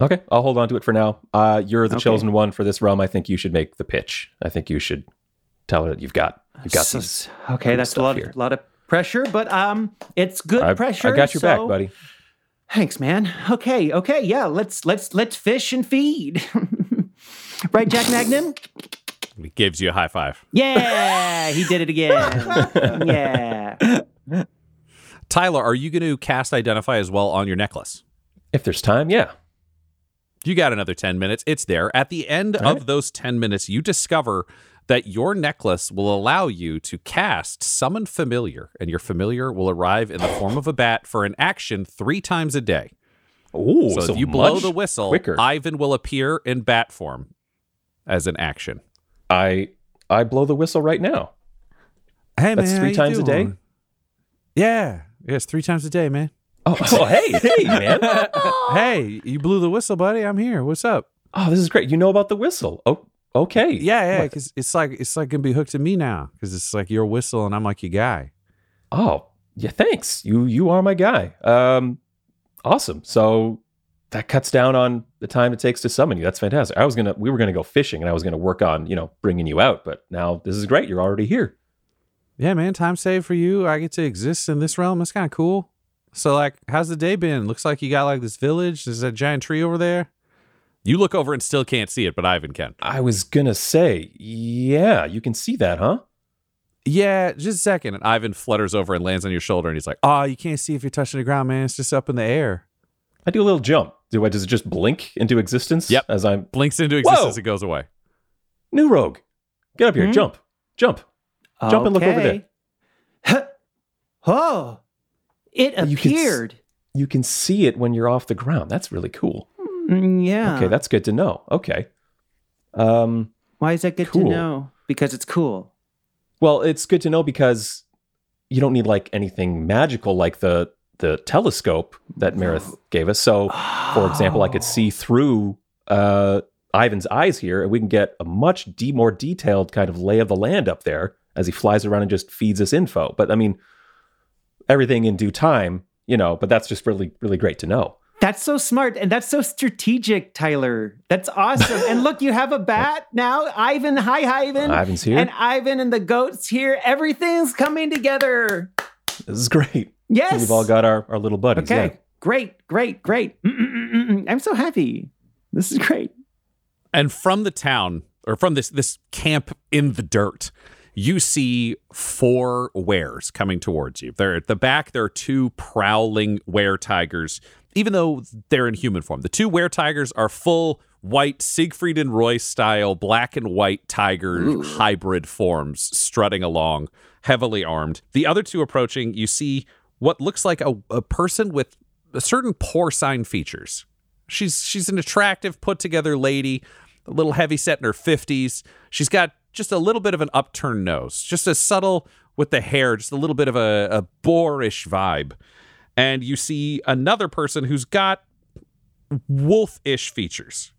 [SPEAKER 7] Okay, I'll hold on to it for now. Uh, you're the
[SPEAKER 4] Okay.
[SPEAKER 7] chosen one for this realm. I think you should make the pitch. I think you should tell her that you've got you've got
[SPEAKER 4] So-
[SPEAKER 7] these.
[SPEAKER 4] okay, that's a lot
[SPEAKER 7] here.
[SPEAKER 4] of, lot of pressure, but um, it's good
[SPEAKER 7] I,
[SPEAKER 4] pressure.
[SPEAKER 7] I got your back, buddy.
[SPEAKER 4] Thanks, man. Okay, okay, yeah. Let's let's let's fish and feed. right, Jack Magnum?
[SPEAKER 2] He gives you a high five.
[SPEAKER 4] Yeah, he did it again. yeah.
[SPEAKER 2] Tyler, are you going to cast Identify as well on your necklace?
[SPEAKER 7] If there's time, yeah.
[SPEAKER 2] You got another 10 minutes. It's there. At the end
[SPEAKER 7] All
[SPEAKER 2] of
[SPEAKER 7] right.
[SPEAKER 2] those 10 minutes, you discover that your necklace will allow you to cast Summon Familiar, and your familiar will arrive in the form of a bat for an action three times a day.
[SPEAKER 7] Oh,
[SPEAKER 2] so, if you blow the whistle,
[SPEAKER 7] quicker.
[SPEAKER 2] Ivan will appear in bat form as an action.
[SPEAKER 7] I I blow the whistle right now.
[SPEAKER 2] Hey,
[SPEAKER 7] That's three times a day?
[SPEAKER 2] Yeah. Yes, three times a day, man.
[SPEAKER 7] Oh, oh hey, hey, man.
[SPEAKER 2] Hey, you blew the whistle, buddy. I'm here. What's up?
[SPEAKER 7] Oh, this is great. You know about the whistle. Oh, okay.
[SPEAKER 2] Yeah, yeah.
[SPEAKER 7] What?
[SPEAKER 2] Because it's like it's like gonna be hooked to me now. Because it's like your whistle and I'm like your guy.
[SPEAKER 7] Oh, yeah, thanks. You you are my guy. Um awesome. So that cuts down on the time it takes to summon you. That's fantastic. I was going to we were going to go fishing and I was going to work on, you know, bringing you out, but now this is great. You're already here.
[SPEAKER 2] Yeah, man. Time saved for you. I get to exist in this realm. That's kind of cool. So, like, how's the day been? Looks like you got like this village. There's that giant tree over there. You look over and still can't see it, but Ivan can.
[SPEAKER 7] I was going to say, yeah, you can see that, huh?
[SPEAKER 2] Yeah, just a second. And Ivan flutters over and lands on your shoulder, and he's like, "Oh, you can't see if you're touching the ground, man. It's just up in the air."
[SPEAKER 7] I do a little jump. Do I does it just blink into existence?
[SPEAKER 2] Yep.
[SPEAKER 7] As I'm
[SPEAKER 2] Blinks into existence,
[SPEAKER 7] Whoa!
[SPEAKER 2] it goes away.
[SPEAKER 7] new rogue. Get up here.
[SPEAKER 4] Hmm?
[SPEAKER 7] Jump. Jump. Jump and look over there.
[SPEAKER 4] there. Oh, it
[SPEAKER 7] You can
[SPEAKER 4] appeared.
[SPEAKER 7] You can see it when you're off the ground. That's really cool.
[SPEAKER 4] Mm, yeah.
[SPEAKER 7] Okay, that's good to know. Okay. Um
[SPEAKER 4] Why is that good
[SPEAKER 7] Cool.
[SPEAKER 4] to know? Because it's cool.
[SPEAKER 7] Well, it's good to know because you don't need like anything magical like the the telescope that Marith gave us. So, for example, I could see through uh, Ivan's eyes here, and we can get a much de- more detailed kind of lay of the land up there as he flies around and just feeds us info. But I mean, everything in due time, you know. But that's just really, really great to know.
[SPEAKER 4] That's so smart and that's so strategic, Tyler. That's awesome. and look, you have a bat now. Ivan, hi, Ivan.
[SPEAKER 7] Ivan's here.
[SPEAKER 4] And Ivan and the goats here. Everything's coming together.
[SPEAKER 7] This is great.
[SPEAKER 4] Yes.
[SPEAKER 7] We've all got our, our little buddies.
[SPEAKER 4] Okay.
[SPEAKER 7] Yeah.
[SPEAKER 4] Great, great, great. Mm-mm-mm-mm. I'm so happy. This is great.
[SPEAKER 2] And from the town, or from this this camp in the dirt, you see four wares coming towards you. They're at the back. There are two prowling were tigers, even though they're in human form. The two were tigers are full white Siegfried and Roy style black and white tiger hybrid forms strutting along, heavily armed. The other two approaching, you see what looks like a, a person with a certain porcine features. She's she's an attractive, put together lady, a little heavy set in her fifties. She's got just a little bit of an upturned nose, just a subtle with the hair, just a little bit of a, a boorish vibe. And you see another person who's got wolf-ish features.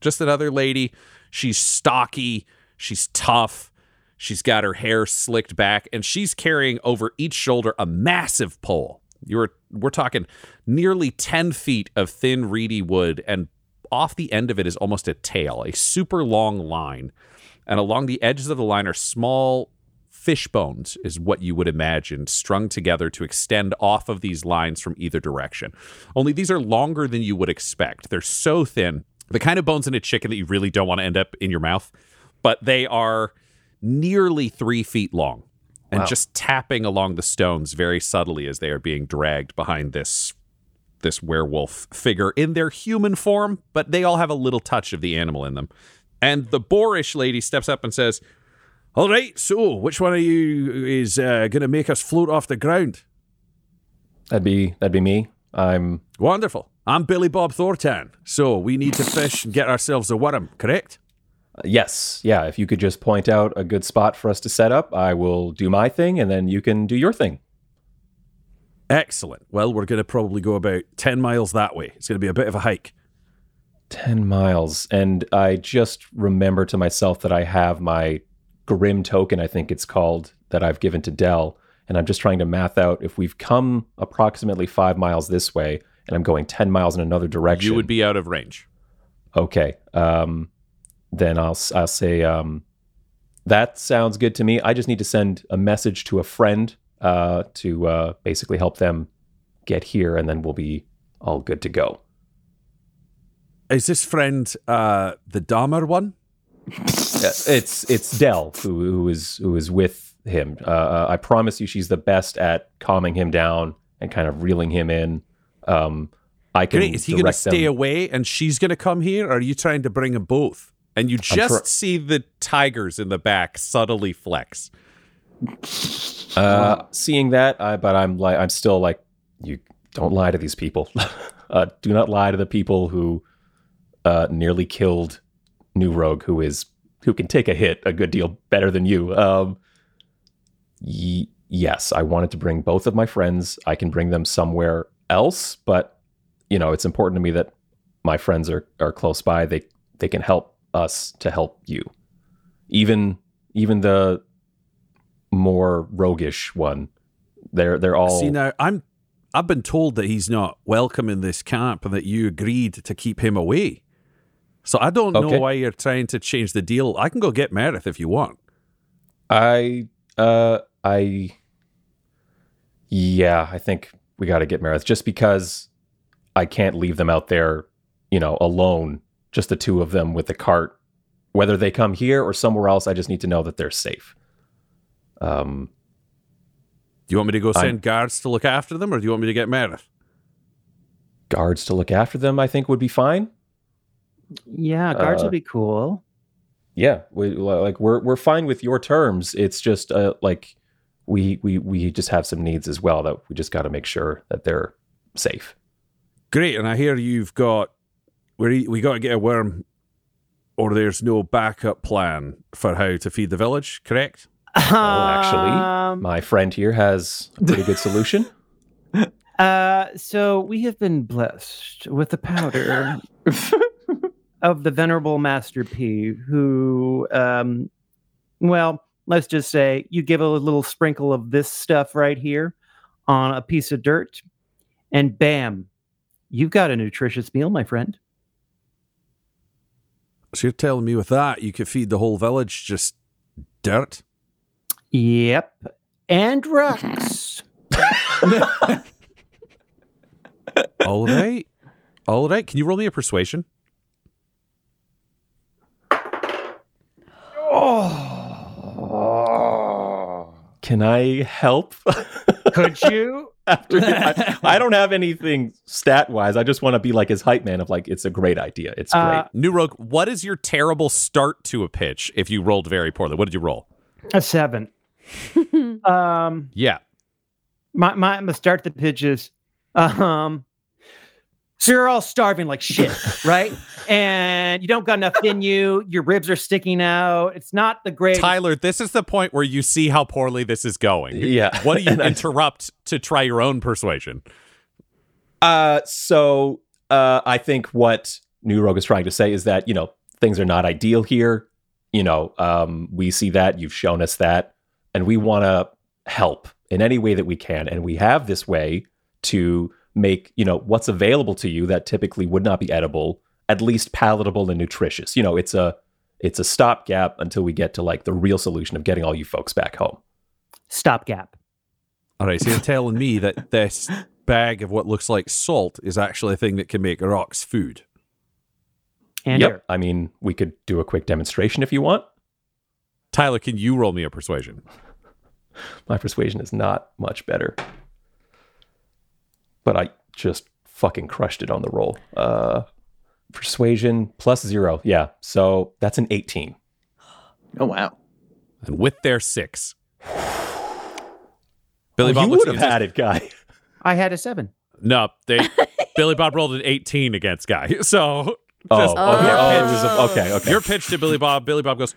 [SPEAKER 2] Just another lady. She's stocky. She's tough. She's got her hair slicked back, and she's carrying over each shoulder a massive pole. You're we're talking nearly 10 feet of thin, reedy wood, and off the end of it is almost a tail, a super long line. And along the edges of the line are small fish bones, is what you would imagine, strung together to extend off of these lines from either direction. Only these are longer than you would expect. They're so thin, the kind of bones in a chicken that you really don't want to end up in your mouth, but they are nearly three feet long and
[SPEAKER 7] Wow.
[SPEAKER 2] just tapping along the stones very subtly as they are being dragged behind this this werewolf figure in their human form, but they all have a little touch of the animal in them. And the boorish lady steps up and says,
[SPEAKER 6] All right, so which one of you is uh, going to make us float off the ground?
[SPEAKER 7] That'd be that'd be me. I'm
[SPEAKER 6] Wonderful. I'm Billy Bob Thornton. So we need to fish and get ourselves a worm, correct?
[SPEAKER 7] Yes. Yeah. If you could just point out a good spot for us to set up, I will do my thing and then you can do your thing.
[SPEAKER 6] Excellent. Well, we're going to probably go about 10 miles that way. It's going to be a bit of a hike.
[SPEAKER 7] 10 miles. And I just remember to myself that I have my Grim token, I think it's called, that I've given to Del. And I'm just trying to math out if we've come approximately five miles this way and I'm going 10 miles in another direction.
[SPEAKER 2] You would be out of range.
[SPEAKER 7] Okay. Um, then I'll I'll say um, that sounds good to me. I just need to send a message to a friend uh, to uh, basically help them get here, and then we'll be all good to go.
[SPEAKER 6] Is this friend uh, the Dahmer one?
[SPEAKER 7] It's it's Del who who is who is with him. Uh, uh, I promise you, she's the best at calming him down and kind of reeling him in. Um, I can.
[SPEAKER 6] Great. Is he going to stay
[SPEAKER 7] them-
[SPEAKER 6] away and she's going to come here? Or are you trying to bring them both?
[SPEAKER 2] And you just see the tigers in the back subtly flex.
[SPEAKER 7] Uh, seeing that, I, but I'm like, I'm still like, you don't lie to these people. uh, do not lie to the people who uh, nearly killed New Rogue, who is who can take a hit a good deal better than you. Um, ye- yes, I wanted to bring both of my friends. I can bring them somewhere else, but you know, it's important to me that my friends are are close by. They they can help us to help you. Even even the more roguish one. They're they're all
[SPEAKER 6] See now, I'm I've been told that he's not welcome in this camp and that you agreed to keep him away. So I don't know why you're trying to change the deal. I can go get Meredith if you want.
[SPEAKER 7] I uh I yeah, I think we got to get Meredith just because I can't leave them out there, you know, alone, just the two of them with the cart. Whether they come here or somewhere else, I just need to know that they're safe. Um
[SPEAKER 6] Do you want me to go
[SPEAKER 7] I'm-
[SPEAKER 6] send guards to look after them, or do you want me to get Meredith?
[SPEAKER 7] guards to look after them, I think would be fine.
[SPEAKER 4] Yeah, guards
[SPEAKER 7] Uh,
[SPEAKER 4] would be cool.
[SPEAKER 7] Yeah, we, like we're we're fine with your terms. It's just uh, like we we we just have some needs as well that we just got to make sure that they're safe.
[SPEAKER 6] Great, and I hear you've got we we got to get a worm, or there's no backup plan for how to feed the village. Correct?
[SPEAKER 7] Well, actually,
[SPEAKER 4] Um,
[SPEAKER 7] my friend here has a pretty good solution.
[SPEAKER 4] Uh, so we have been blessed with the powder of the venerable Master P, who, um, well, let's just say you give a little sprinkle of this stuff right here on a piece of dirt, and bam, you've got a nutritious meal, my friend.
[SPEAKER 6] So you're telling me with that you could feed the whole village just dirt?
[SPEAKER 4] Yep, and rocks.
[SPEAKER 6] All right, all right. Can you roll me a persuasion?
[SPEAKER 7] Can I help?
[SPEAKER 4] Could you?
[SPEAKER 7] After I, I don't have anything stat wise. I just want to be like his hype man of like it's a great idea. It's great.
[SPEAKER 4] Uh,
[SPEAKER 2] New Rogue, what is your terrible start to a pitch if you rolled very poorly? What did you roll?
[SPEAKER 4] A seven. um,
[SPEAKER 2] Yeah.
[SPEAKER 4] my my, my start the pitches. Um, so you're all starving like shit, right? And you don't got enough in you. Your ribs are sticking out. It's not the great.
[SPEAKER 2] Tyler, this is the point where you see how poorly this is going.
[SPEAKER 7] Yeah.
[SPEAKER 2] What do you
[SPEAKER 7] And I-
[SPEAKER 2] interrupt to try your own persuasion?
[SPEAKER 7] Uh, so uh, I think what New Rogue is trying to say is that you know things are not ideal here. You know, um, we see that you've shown us that, and we want to help in any way that we can, and we have this way to make you know what's available to you that typically would not be edible at least palatable and nutritious. You know, it's a it's a stopgap until we get to like the real solution of getting all you folks back home.
[SPEAKER 4] Stopgap.
[SPEAKER 6] All right, so you're telling me that this bag of what looks like salt is actually a thing that can make rocks food.
[SPEAKER 4] And
[SPEAKER 7] yep.
[SPEAKER 4] air.
[SPEAKER 7] I mean, we could do a quick demonstration if you want.
[SPEAKER 2] Tyler, can you roll me a persuasion?
[SPEAKER 7] My persuasion is not much better. But I just fucking crushed it on the roll. Uh persuasion plus 0. Yeah. So that's an 18.
[SPEAKER 3] Oh wow.
[SPEAKER 2] And with their six. Billy
[SPEAKER 7] Oh,
[SPEAKER 2] Bob
[SPEAKER 7] you would have had it, guy.
[SPEAKER 4] I had a seven.
[SPEAKER 2] No, they Billy Bob rolled an 18 against Guy. So
[SPEAKER 7] Oh, okay. Oh, it
[SPEAKER 2] pitch-
[SPEAKER 7] was a, okay, okay.
[SPEAKER 2] Your pitch to Billy Bob. Billy Bob goes,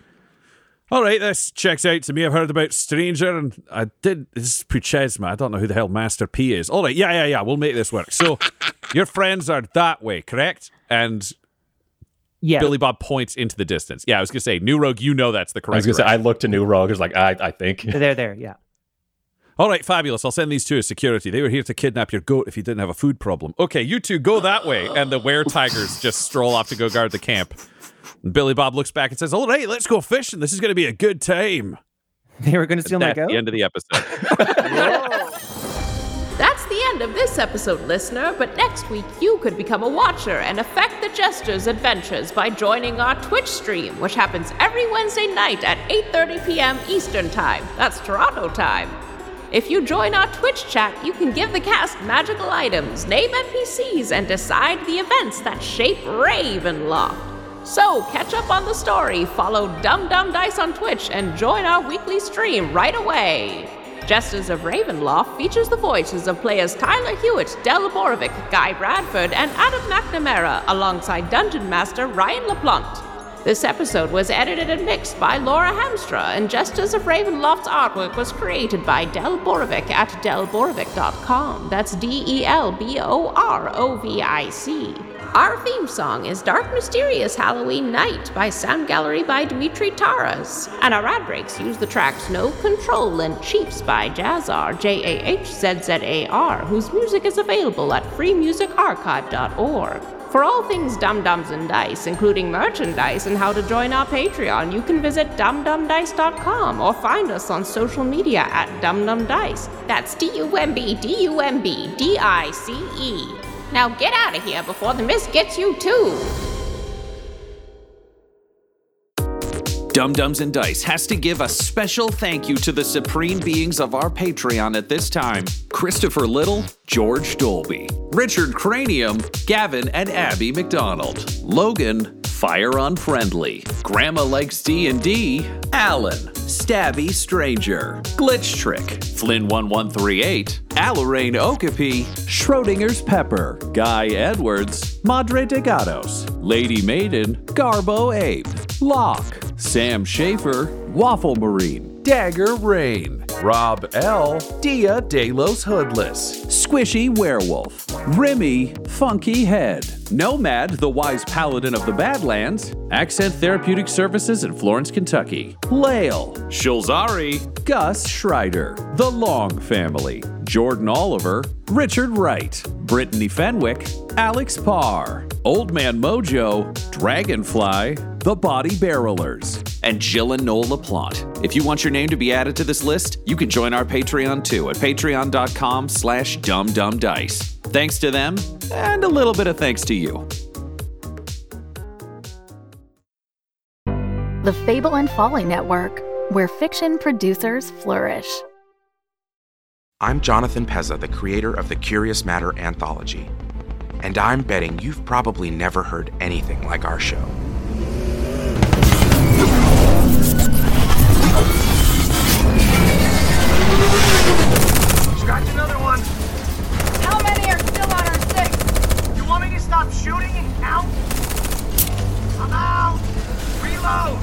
[SPEAKER 6] All right, this checks out to me. I've heard about Stranger, and I did. This is Puchesma. I don't know who the hell Master P is. All right, yeah, yeah, yeah. We'll make this work. So, your friends are that way, correct? And
[SPEAKER 4] Yeah.
[SPEAKER 2] Billy Bob points into the distance. Yeah, I was gonna say, New Rogue, you know that's the correct.
[SPEAKER 7] I
[SPEAKER 2] correct.
[SPEAKER 7] was going to say, I looked to New Rogue. I was like, I, I think.
[SPEAKER 4] They're there. Yeah.
[SPEAKER 6] All right, fabulous. I'll send these two as security. They were here to kidnap your goat if you didn't have a food problem.
[SPEAKER 2] okay, you two go that way, and the were tigers just stroll off to go guard the camp. And Billy Bob looks back and says,
[SPEAKER 6] All right, let's go fishing. This is going to be a good time.
[SPEAKER 4] They were going to steal my
[SPEAKER 2] "That's
[SPEAKER 4] goat.
[SPEAKER 2] the end of the episode."
[SPEAKER 1] That's the end of this episode, listener, but next week you could become a watcher and affect the Jester's adventures by joining our Twitch stream, which happens every Wednesday night at 8:30 p.m. Eastern Time. That's Toronto time. If you join our Twitch chat, you can give the cast magical items, name NPCs, and decide the events that shape Ravenloft. So, catch up on the story, follow Dumb Dumb Dice on Twitch, and join our weekly stream right away. Jesters of Ravenloft features the voices of players Tyler Hewitt, Del Borovic, Guy Bradford, and Adam McNamara, alongside Dungeon Master Ryan LaPlante. This episode was edited and mixed by Laura Hamstra, and Jesters of Ravenloft's artwork was created by Del Borovic at delborovic.com. That's D E L B O R O V I C. Our theme song is Dark Mysterious Halloween Night by Sound Gallery by Dmitry Taras. And our ad breaks use the tracks No Control and Chiefs by Jahzzar, J A H Z Z A R, whose music is available at freemusicarchive.org. For all things Dumb Dumbs and Dice, including merchandise and how to join our Patreon, you can visit dumbdumbdice.com or find us on social media at dumdumdice. That's D U M B D U M B D I C E. Now get out of here before the mist gets you too.
[SPEAKER 2] Dumb Dumbs and Dice has to give a special thank you to the supreme beings of our Patreon at this time Christopher Little, George Dolby, Richard Cranium, Gavin and Abby McDonald, Logan, Fire Unfriendly, Grandma Likes D&D, Alan, Stabby Stranger, Glitch Trick, Flynn1138, Alarain Okapi, Schrodinger's Pepper, Guy Edwards, Madre de Gatos, Lady Maiden, Garbo Ape, Locke, Sam Schaefer, Waffle Marine, Dagger Rain, Rob L, Dia De Los Hoodless, Squishy Werewolf, Remy Funky Head, Nomad, the Wise Paladin of the Badlands, Accent Therapeutic Services in Florence, Kentucky, Lael, Shulzari, Gus Schreider, The Long Family, Jordan Oliver, Richard Wright, Brittany Fenwick, Alex Parr, Old Man Mojo, Dragonfly, The Body Barrelers, and Jill and Noel LaPlante. If you want your name to be added to this list, you can join our Patreon too at patreon.com slash dumbdumbdice. Thanks to them, and a little bit of thanks to you.
[SPEAKER 8] The Fable and Folly Network, where fiction producers flourish.
[SPEAKER 9] I'm Jonathan Pezza, the creator of the Curious Matter anthology. And I'm betting you've probably never heard anything like our show.
[SPEAKER 10] Scratch another one. How many are still on our six? You want me to stop shooting and count? I'm out. Reload.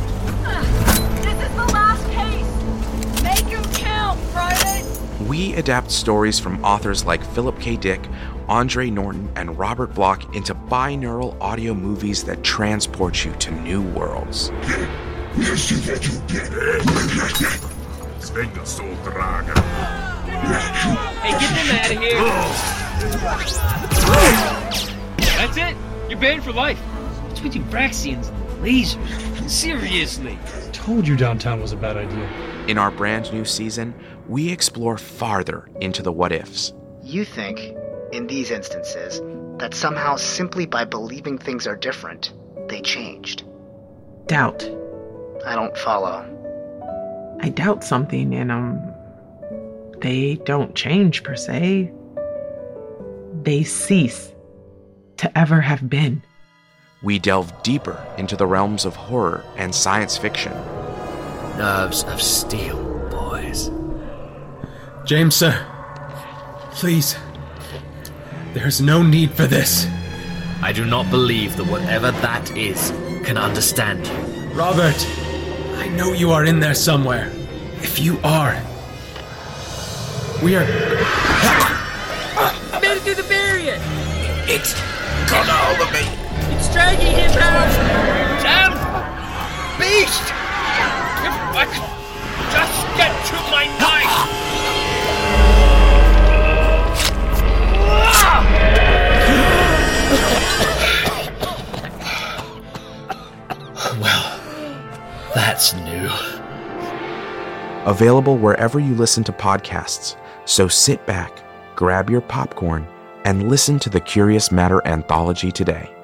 [SPEAKER 10] This is the last case. Make him count, Friday.
[SPEAKER 9] We adapt stories from authors like Philip K. Dick, Andre Norton, and Robert Bloch into binaural audio movies that transport you to new worlds.
[SPEAKER 10] Hey, get them out of here. That's it. You're banned for life. What's with you Braxians and lasers? Seriously.
[SPEAKER 11] Told you downtown was a bad idea.
[SPEAKER 9] In our brand new season, we explore farther into the what ifs.
[SPEAKER 12] You think, in these instances, that somehow simply by believing things are different, they changed.
[SPEAKER 13] Doubt.
[SPEAKER 12] I don't follow.
[SPEAKER 13] I doubt something and um they don't change per se. They cease to ever have been.
[SPEAKER 9] We delve deeper into the realms of horror and science fiction.
[SPEAKER 14] Nerves of steel, boys.
[SPEAKER 11] James, sir. Please. There's no need for this.
[SPEAKER 14] I do not believe that whatever that is can understand you.
[SPEAKER 11] Robert, I know you are in there somewhere. If you are, we are.
[SPEAKER 10] I made it through the barrier.
[SPEAKER 15] It's got a hold of me.
[SPEAKER 10] It's dragging him out. Damn beast! If I could just get to my knife.
[SPEAKER 14] Well, that's new.
[SPEAKER 9] Available wherever you listen to podcasts. So sit back, grab your popcorn, and listen to the Curious Matter anthology today.